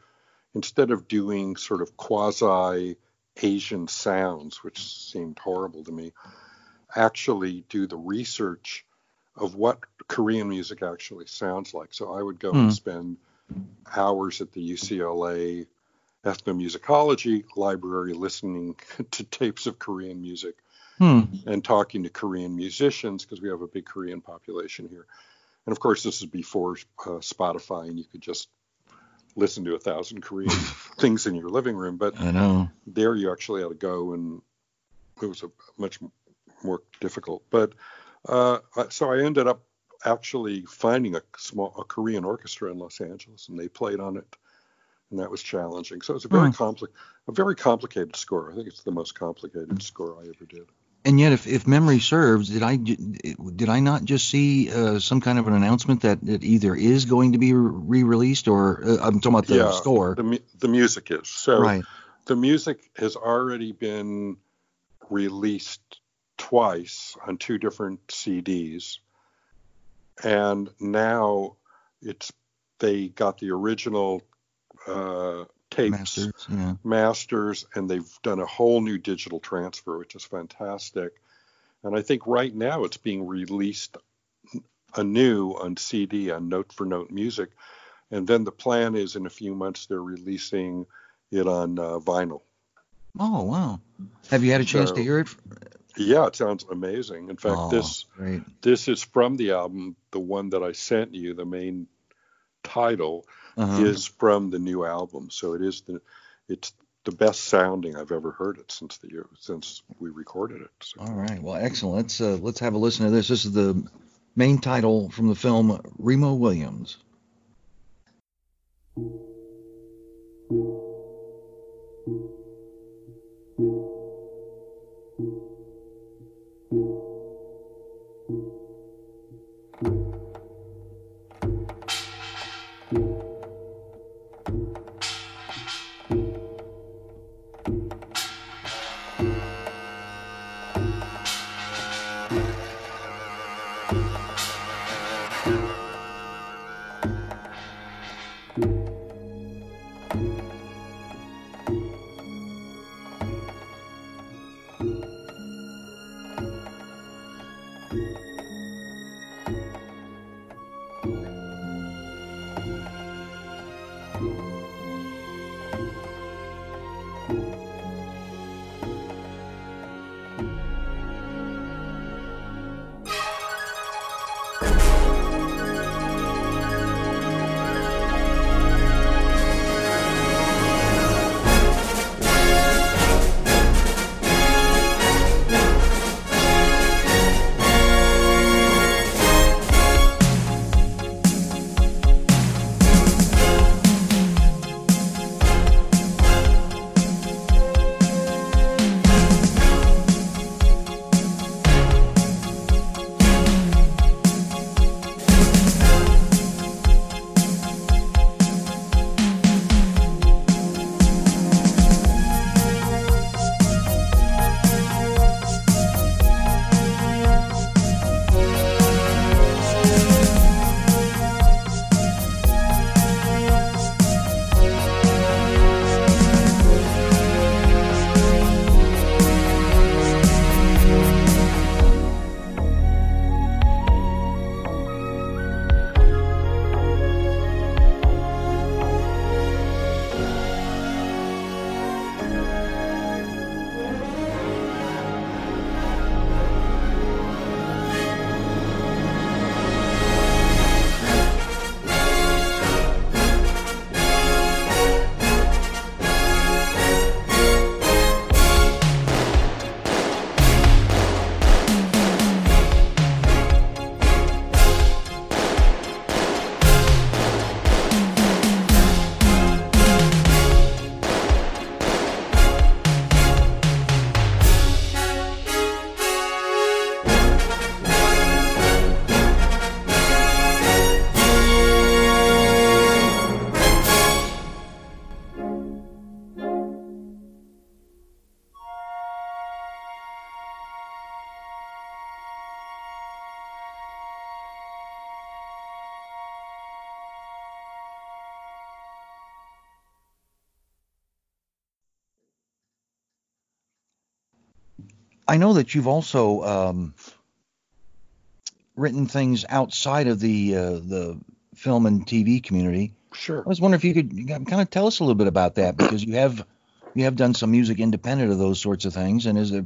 instead of doing sort of quasi Asian sounds, which seemed horrible to me, actually do the research of what Korean music actually sounds like. So I would go mm. and spend hours at the UCLA ethnomusicology library listening *laughs* to tapes of Korean music hmm. and talking to Korean musicians because we have a big Korean population here. And of course, this is before uh, Spotify, and you could just listen to a thousand Korean *laughs* things in your living room. But I know there you actually had to go, and it was a much more difficult. But uh, so I ended up actually finding a small a Korean orchestra in Los Angeles, and they played on it, and that was challenging. So it's a very mm. compli- a very complicated score. I think it's the most complicated score I ever did. And yet, if, if memory serves, did I did I not just see uh, some kind of an announcement that it either is going to be re-released or uh, I'm talking about the yeah, score? The the music is so. Right. The music has already been released twice on two different CDs, and now it's they got the original uh, tapes, masters, yeah. masters, and they've done a whole new digital transfer, which is fantastic. And I think right now it's being released anew on CD on Note for Note Music, and then the plan is in a few months they're releasing it on uh, vinyl. Oh wow! Have you had a chance so, to hear it? Yeah, it sounds amazing. In fact, oh, this great. this is from the album, the one that I sent you, the main title uh-huh. is from the new album. So it is the it's the best sounding I've ever heard it since the since we recorded it. So. All right, well, excellent. Let's uh, let's have a listen to this. This is the main title from the film Remo Williams. I know that you've also um, written things outside of the uh, the film and TV community. Sure. I was wondering if you could kind of tell us a little bit about that because you have you have done some music independent of those sorts of things. And is it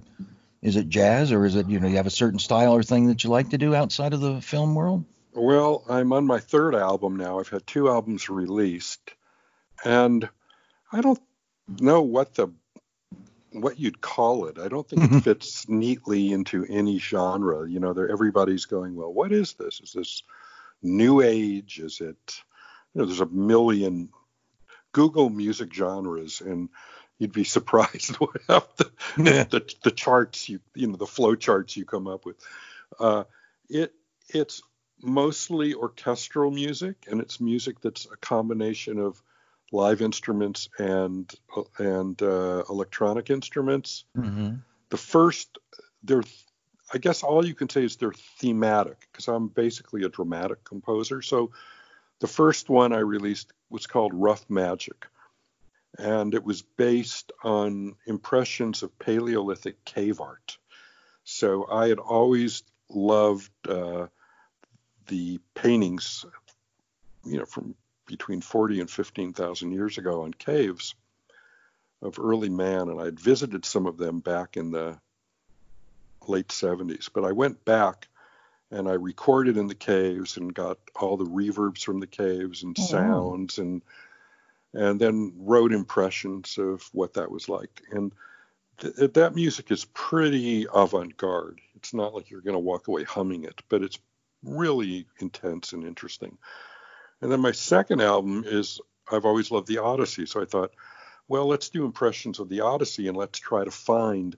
is it jazz or is it you know you have a certain style or thing that you like to do outside of the film world? Well, I'm on my third album now. I've had two albums released, and I don't know what the what you'd call it. I don't think mm-hmm. it fits neatly into any genre. You know, everybody's going, well, what is this? Is this new age? Is it? You know, there's a million Google music genres, and you'd be *laughs* surprised what the, yeah. the, the charts you you know the flow charts you come up with. Uh, it it's mostly orchestral music, and it's music that's a combination of live instruments and and uh, electronic instruments. Mm-hmm. The first, they're, I guess all you can say is they're thematic because I'm basically a dramatic composer. So the first one I released was called Rough Magic, and it was based on impressions of Paleolithic cave art. So I had always loved uh, the paintings, you know, from between 40 and 15,000 years ago on caves of early man, and I'd visited some of them back in the late 70s. But I went back and I recorded in the caves and got all the reverbs from the caves and oh, sounds and and then wrote impressions of what that was like. And th- that music is pretty avant-garde. It's not like you're going to walk away humming it, but it's really intense and interesting. And then my second album is I've always loved the Odyssey, so I thought, well, let's do impressions of the Odyssey and let's try to find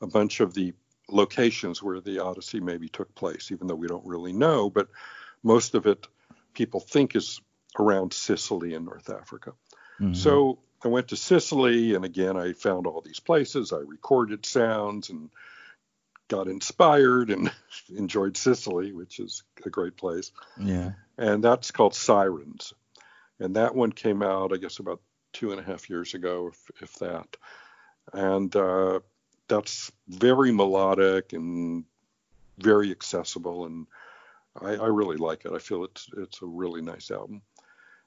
a bunch of the locations where the Odyssey maybe took place, even though we don't really know, but most of it people think is around Sicily in North Africa. Mm-hmm. So I went to Sicily, and again, I found all these places. I recorded sounds and got inspired and *laughs* enjoyed Sicily, which is a great place. Yeah. And that's called Sirens. And that one came out, I guess, about two and a half years ago, if, if that. And uh, that's very melodic and very accessible, and I, I, really like it. I feel it's it's a really nice album.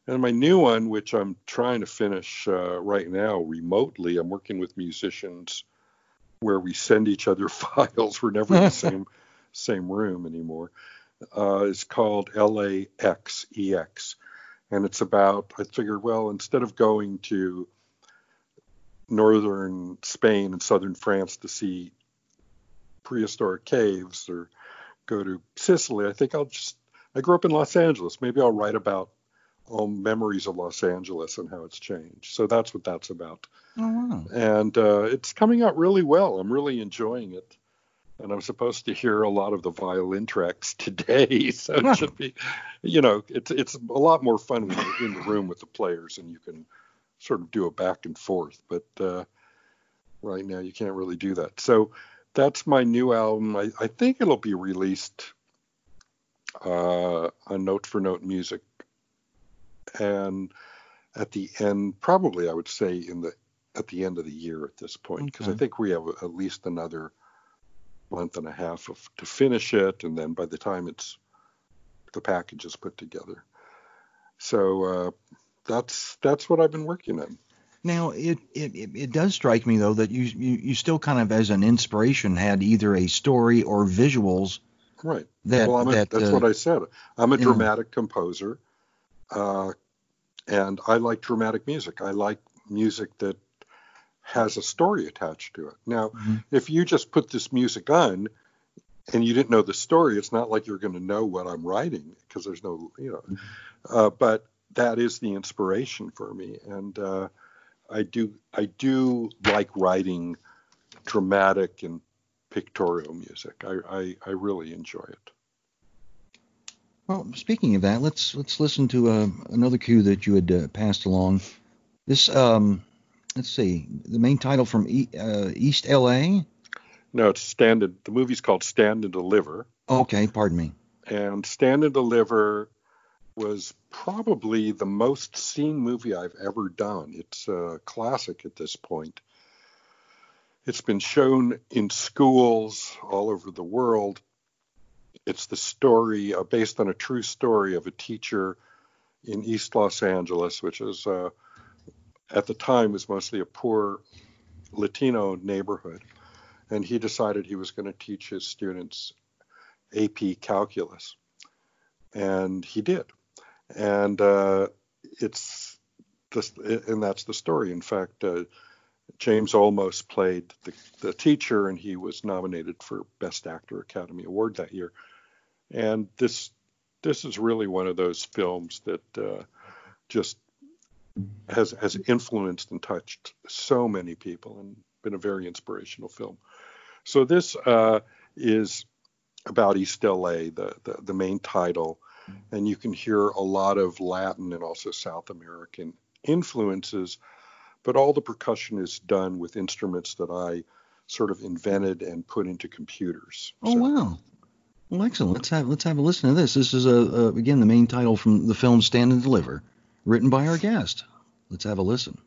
And my new one, which I'm trying to finish uh, right now remotely, I'm working with musicians where we send each other *laughs* files. We're never in the *laughs* same same room anymore. Uh, is called LAXEX, and it's about. I figured, well, instead of going to northern Spain and southern France to see prehistoric caves or go to Sicily, I think I'll just. I grew up in Los Angeles. Maybe I'll write about all memories of Los Angeles and how it's changed. So that's what that's about. Oh, wow. And uh, it's coming out really well. I'm really enjoying it. And I'm supposed to hear a lot of the violin tracks *laughs* today, so it should be, you know, it's it's a lot more fun when you're in the room with the players and you can sort of do a back and forth. But uh, right now you can't really do that. So that's my new album. I, I think it'll be released uh, on Note for Note Music and at the end, probably I would say in the at the end of the year at this point, because okay. I think we have at least another month and a half of, to finish it, and then by the time it's the package is put together. So uh, that's that's what I've been working on. Now it, it it does strike me though that you, you you still kind of as an inspiration had either a story or visuals. Right. That, well, that that's uh, what I said. I'm a dramatic know. composer. Uh, and I like dramatic music. I like music that has a story attached to it. Now, mm-hmm. if you just put this music on and you didn't know the story, it's not like you're going to know what I'm writing because there's no, you know. Mm-hmm. Uh, but that is the inspiration for me, and uh, I do I do like writing dramatic and pictorial music. I, I, I really enjoy it. Well, speaking of that, let's let's listen to uh, another cue that you had uh, passed along. This, um, let's see, the main title from e- uh, East L.A. No, it's Stand and the movie's called Stand and Deliver. Okay, pardon me. And Stand and Deliver was probably the most seen movie I've ever done. It's a classic at this point. It's been shown in schools all over the world. It's the story uh, based on a true story of a teacher in East Los Angeles, which is uh, at the time was mostly a poor Latino neighborhood, and he decided he was going to teach his students AP calculus, and he did, and uh, it's this, and that's the story. In fact, uh, James Olmos played the, the teacher, and he was nominated for Best Actor Academy Award that year. And this this is really one of those films that uh, just has has influenced and touched so many people and been a very inspirational film. So this uh, is about East LA, the, the, the main title, and you can hear a lot of Latin and also South American influences, but all the percussion is done with instruments that I sort of invented and put into computers. Oh so. wow. Well, excellent. Let's have let's have a listen to this. This is a, a again the main title from the film Stand and Deliver written by our guest. Let's have a listen.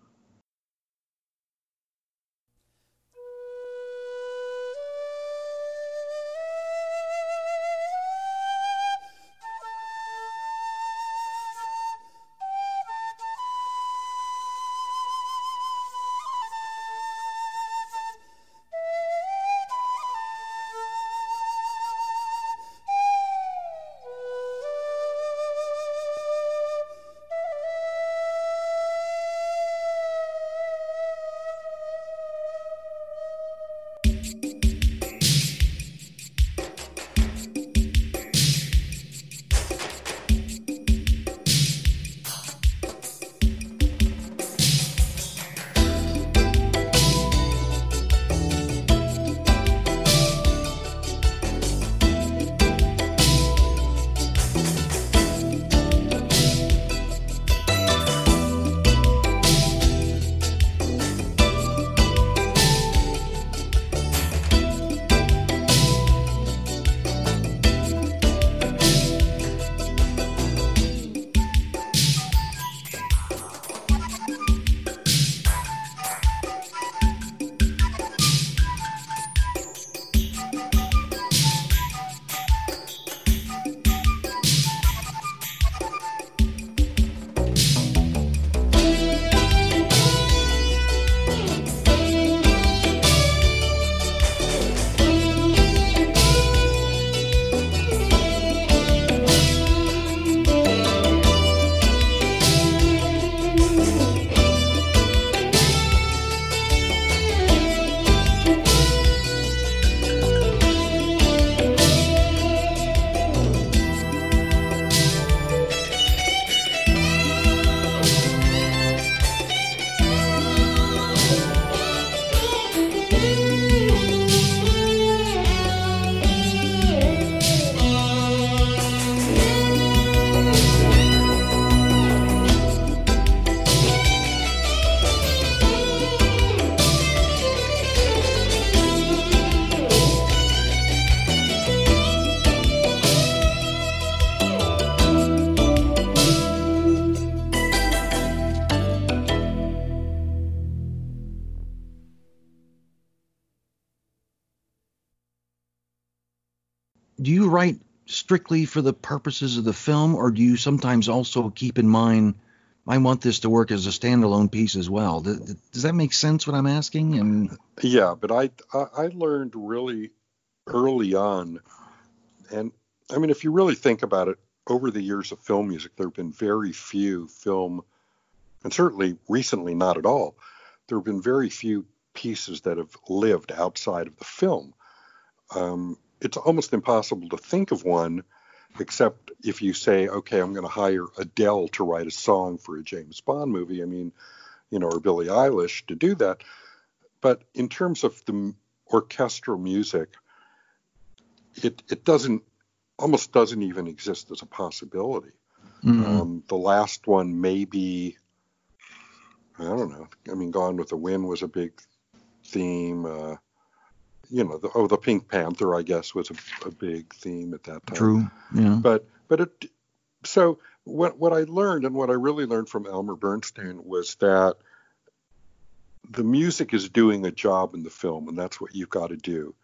Strictly for the purposes of the film, or do you sometimes also keep in mind, I want this to work as a standalone piece as well? Does, does that make sense? What I'm asking? And yeah, but I I learned really early on, and I mean, if you really think about it, over the years of film music, there have been very few film, and certainly recently not at all. There have been very few pieces that have lived outside of the film. Um, it's almost impossible to think of one except if you say, okay, I'm going to hire Adele to write a song for a James Bond movie. I mean, you know, or Billie Eilish to do that. But in terms of the orchestral music, it it doesn't almost doesn't even exist as a possibility. Mm-hmm. Um, the last one maybe I don't know. I mean, Gone with the Wind was a big theme. Uh, you know, the, oh, the Pink Panther, I guess, was a, a big theme at that time. True. Yeah. But but it so what what I learned and what I really learned from Elmer Bernstein was that the music is doing a job in the film, and that's what you've got to do.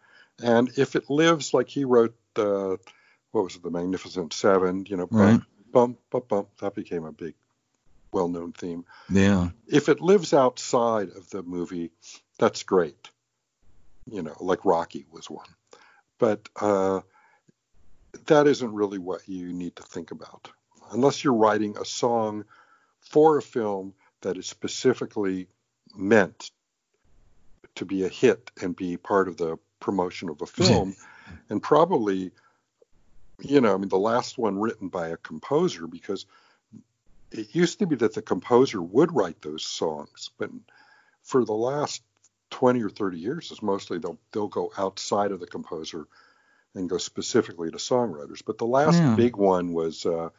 And if it lives like he wrote, uh, what was it, The Magnificent Seven? You know, right. bump, bump, bump. That became a big, well-known theme. Yeah. If it lives outside of the movie, that's great. You know, like Rocky was one. But uh, that isn't really what you need to think about, unless you're writing a song for a film that is specifically meant to be a hit and be part of the promotion of a *laughs* film and probably you know i mean the last one written by a composer because it used to be that the composer would write those songs but for the last 20 or 30 years is mostly they'll they'll go outside of the composer and go specifically to songwriters but the last yeah. big one was uh,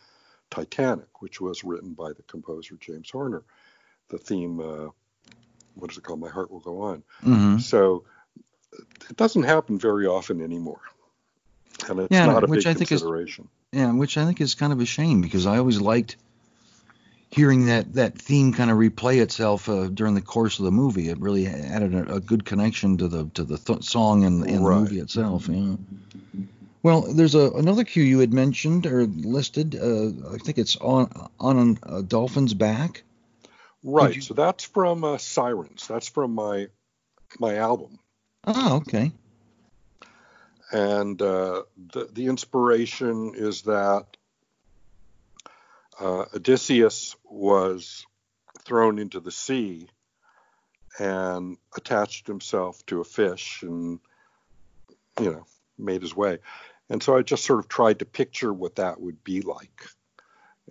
titanic which was written by the composer james horner the theme uh, what is it called? My Heart Will Go On. Mm-hmm. So it doesn't happen very often anymore. And it's yeah, not a which big I think consideration. Is, yeah, which I think is kind of a shame because I always liked hearing that that theme kind of replay itself uh, during the course of the movie. It really added a, a good connection to the to the th- song and, and right. the movie itself. Yeah. Well, there's a another cue you had mentioned or listed. Uh, I think it's on on a dolphin's back. Right. You... So that's from uh, Sirens. That's from my my album. Oh, okay. And uh, the the inspiration is that uh, Odysseus was thrown into the sea and attached himself to a fish and you know made his way. And so I just sort of tried to picture what that would be like.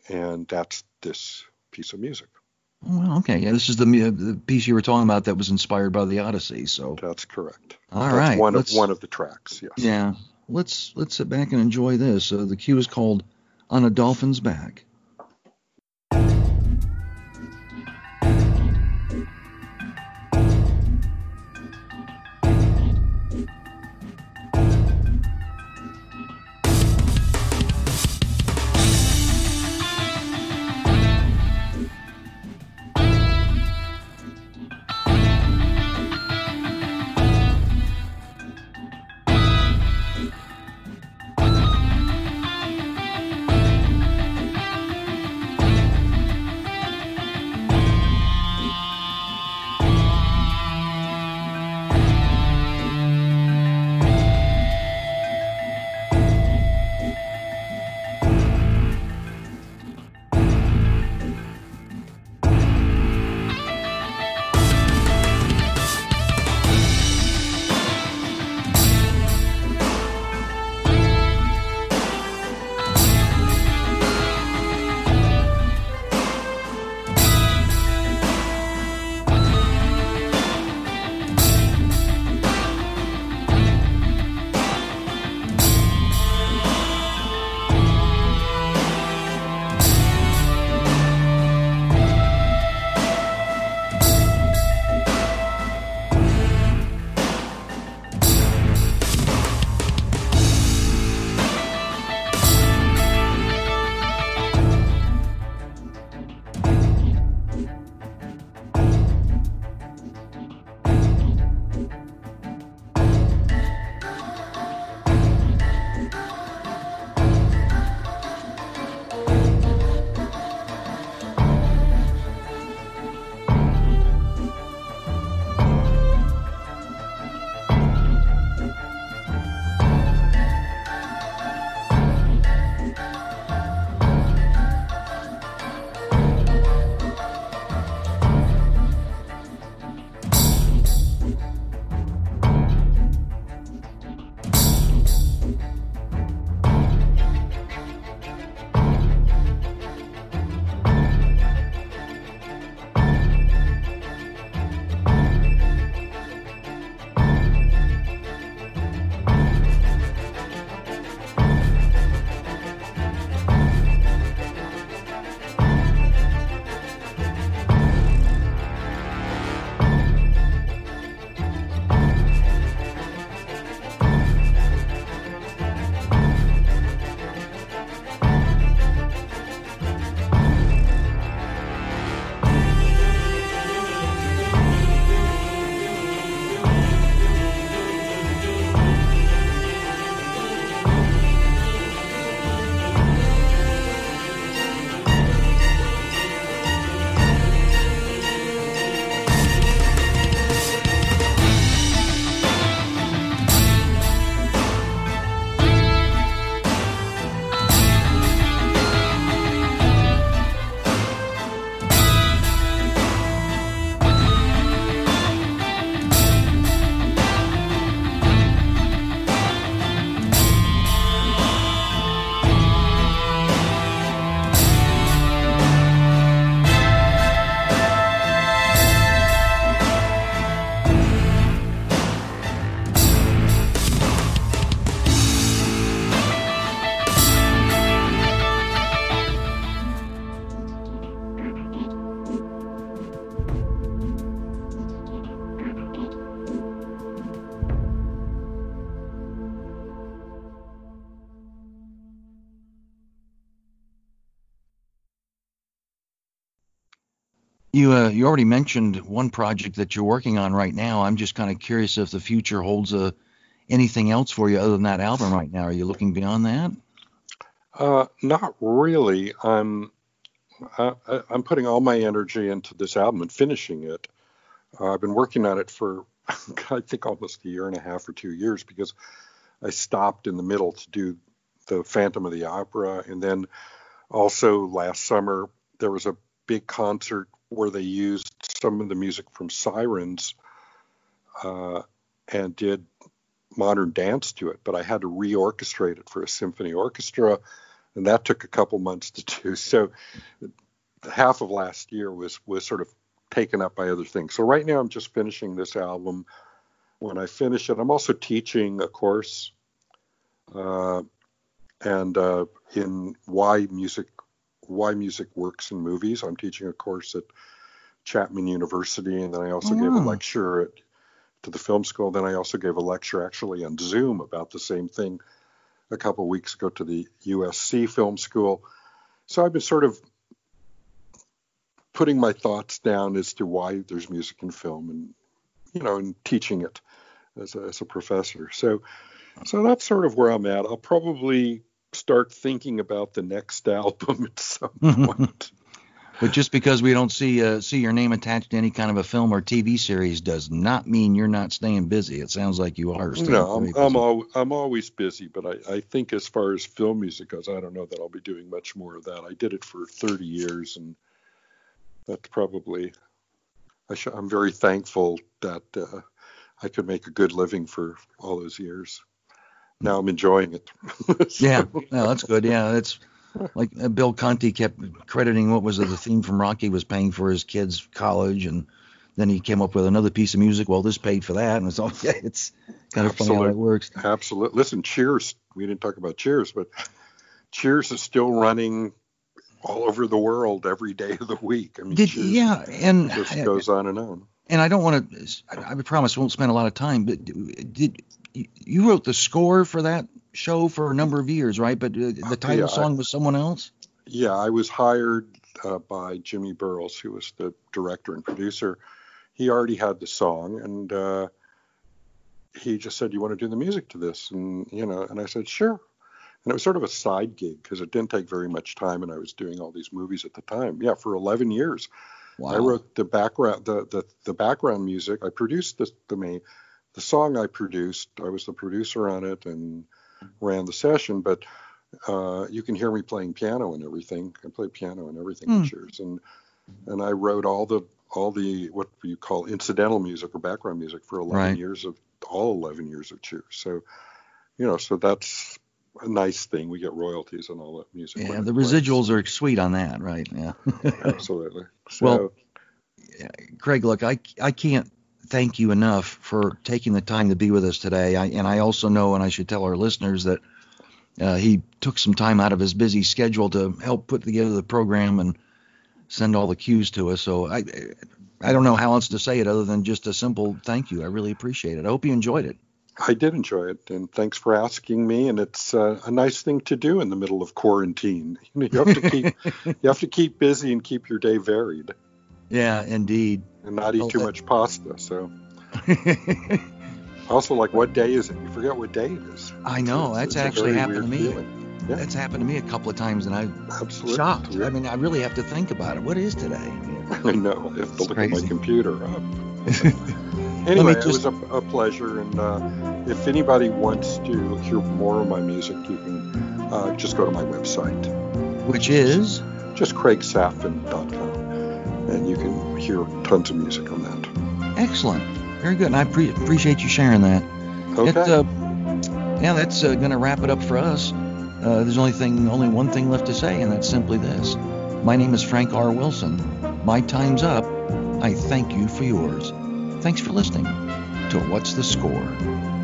And that's this piece of music. Well, okay. Yeah, this is the, the piece you were talking about that was inspired by the Odyssey. So that's correct. All that's right. One of one of the tracks. Yes. Yeah. Let's let's sit back and enjoy this. Uh, the cue is called "On a Dolphin's Back." You uh, you already mentioned one project that you're working on right now. I'm just kind of curious if the future holds uh, anything else for you other than that album right now. Are you looking beyond that? Uh, not really. I'm I, am putting all my energy into this album and finishing it. Uh, I've been working on it for *laughs* I think almost a year and a half or two years because I stopped in the middle to do the Phantom of the Opera, and then also last summer there was a big concert where they used some of the music from Sirens uh, and did modern dance to it, but I had to reorchestrate it for a symphony orchestra, and that took a couple months to do. *laughs* So half of last year was was sort of taken up by other things. So right now I'm just finishing this album. When I finish it, I'm also teaching a course, uh, and uh, in why music why music works in movies. I'm teaching a course at Chapman University, and then I also oh, gave a mm. lecture at, to the film school. Then I also gave a lecture actually on Zoom about the same thing a couple of weeks ago to the USC Film School. So I've been sort of putting my thoughts down as to why there's music in film, and you know, and teaching it as a, as a professor. So, so that's sort of where I'm at. I'll probably start thinking about the next album at some *laughs* point. but just because we don't see uh, see your name attached to any kind of a film or TV series does not mean you're not staying busy. It sounds like you are. no, I'm I'm, al- I'm always busy, but I, I think as far as film music goes, I don't know that I'll be doing much more of that. I did it for 30 years, and that's probably I sh- I'm very thankful that uh, I could make a good living for all those years now I'm enjoying it. so. *laughs* Yeah, no, that's good. Yeah, that's like uh, Bill Conti kept crediting what was the theme from Rocky was paying for his kids' college, and then he came up with another piece of music. Well, this paid for that, and it's all *laughs* yeah, it's kind of Absolute, funny how it works. Absolutely. Listen, Cheers. We didn't talk about Cheers, but Cheers is still running all over the world every day of the week. I mean, Did, yeah, and just goes on and on. And I don't want to. I, I promise, won't spend a lot of time. But did you wrote the score for that show for a number of years, right? But uh, the title yeah, song was someone else. Yeah, I was hired uh, by Jimmy Burrows, who was the director and producer. He already had the song, and uh, he just said, "You want to do the music to this?" And you know, and I said, "Sure." And it was sort of a side gig because it didn't take very much time, and I was doing all these movies at the time. Yeah, for 11 years. Wow. I wrote the background, the, the the background music. I produced the the main the song I produced, I was the producer on it and ran the session, but uh, you can hear me playing piano and everything. I play piano and everything mm. Cheers, and and I wrote all the all the what you call incidental music or background music for 11 right. years of all 11 years of Cheers. So, you know, so that's a nice thing. We get royalties on all that music. Yeah, the residuals are sweet on that, right? Yeah. *laughs* Absolutely. So, well, Craig, look, I I can't thank you enough for taking the time to be with us today. I, and I also know, and I should tell our listeners that uh, he took some time out of his busy schedule to help put together the program and send all the cues to us. So I, I don't know how else to say it other than just a simple thank you. I really appreciate it. I hope you enjoyed it. I did enjoy it, and thanks for asking me. And it's uh, a nice thing to do in the middle of quarantine. *laughs* You have to keep you have to keep busy and keep your day varied. Yeah, indeed. And not eat too much pasta. So. *laughs* also, like, what day is it? You forget what day it is. I know. It's, that's it's actually happened to me. Yeah. That's happened to me a couple of times, and I'm Absolutely. shocked. I mean, I really have to think about it. What is today? *laughs* I know. I have to look crazy. at my computer. *laughs* anyway, just... it was a, a pleasure, and uh, if anybody wants to hear more of my music, you can uh, just go to my website, which is just craigsafan.com and you can hear tons of music on that. Excellent. Very good. And I pre- appreciate you sharing that. Okay. It, uh, yeah, that's uh, going to wrap it up for us. Uh, there's only thing, only one thing left to say, and that's simply this. My name is Frank R. Wilson. My time's up. I thank you for yours. Thanks for listening to What's the Score?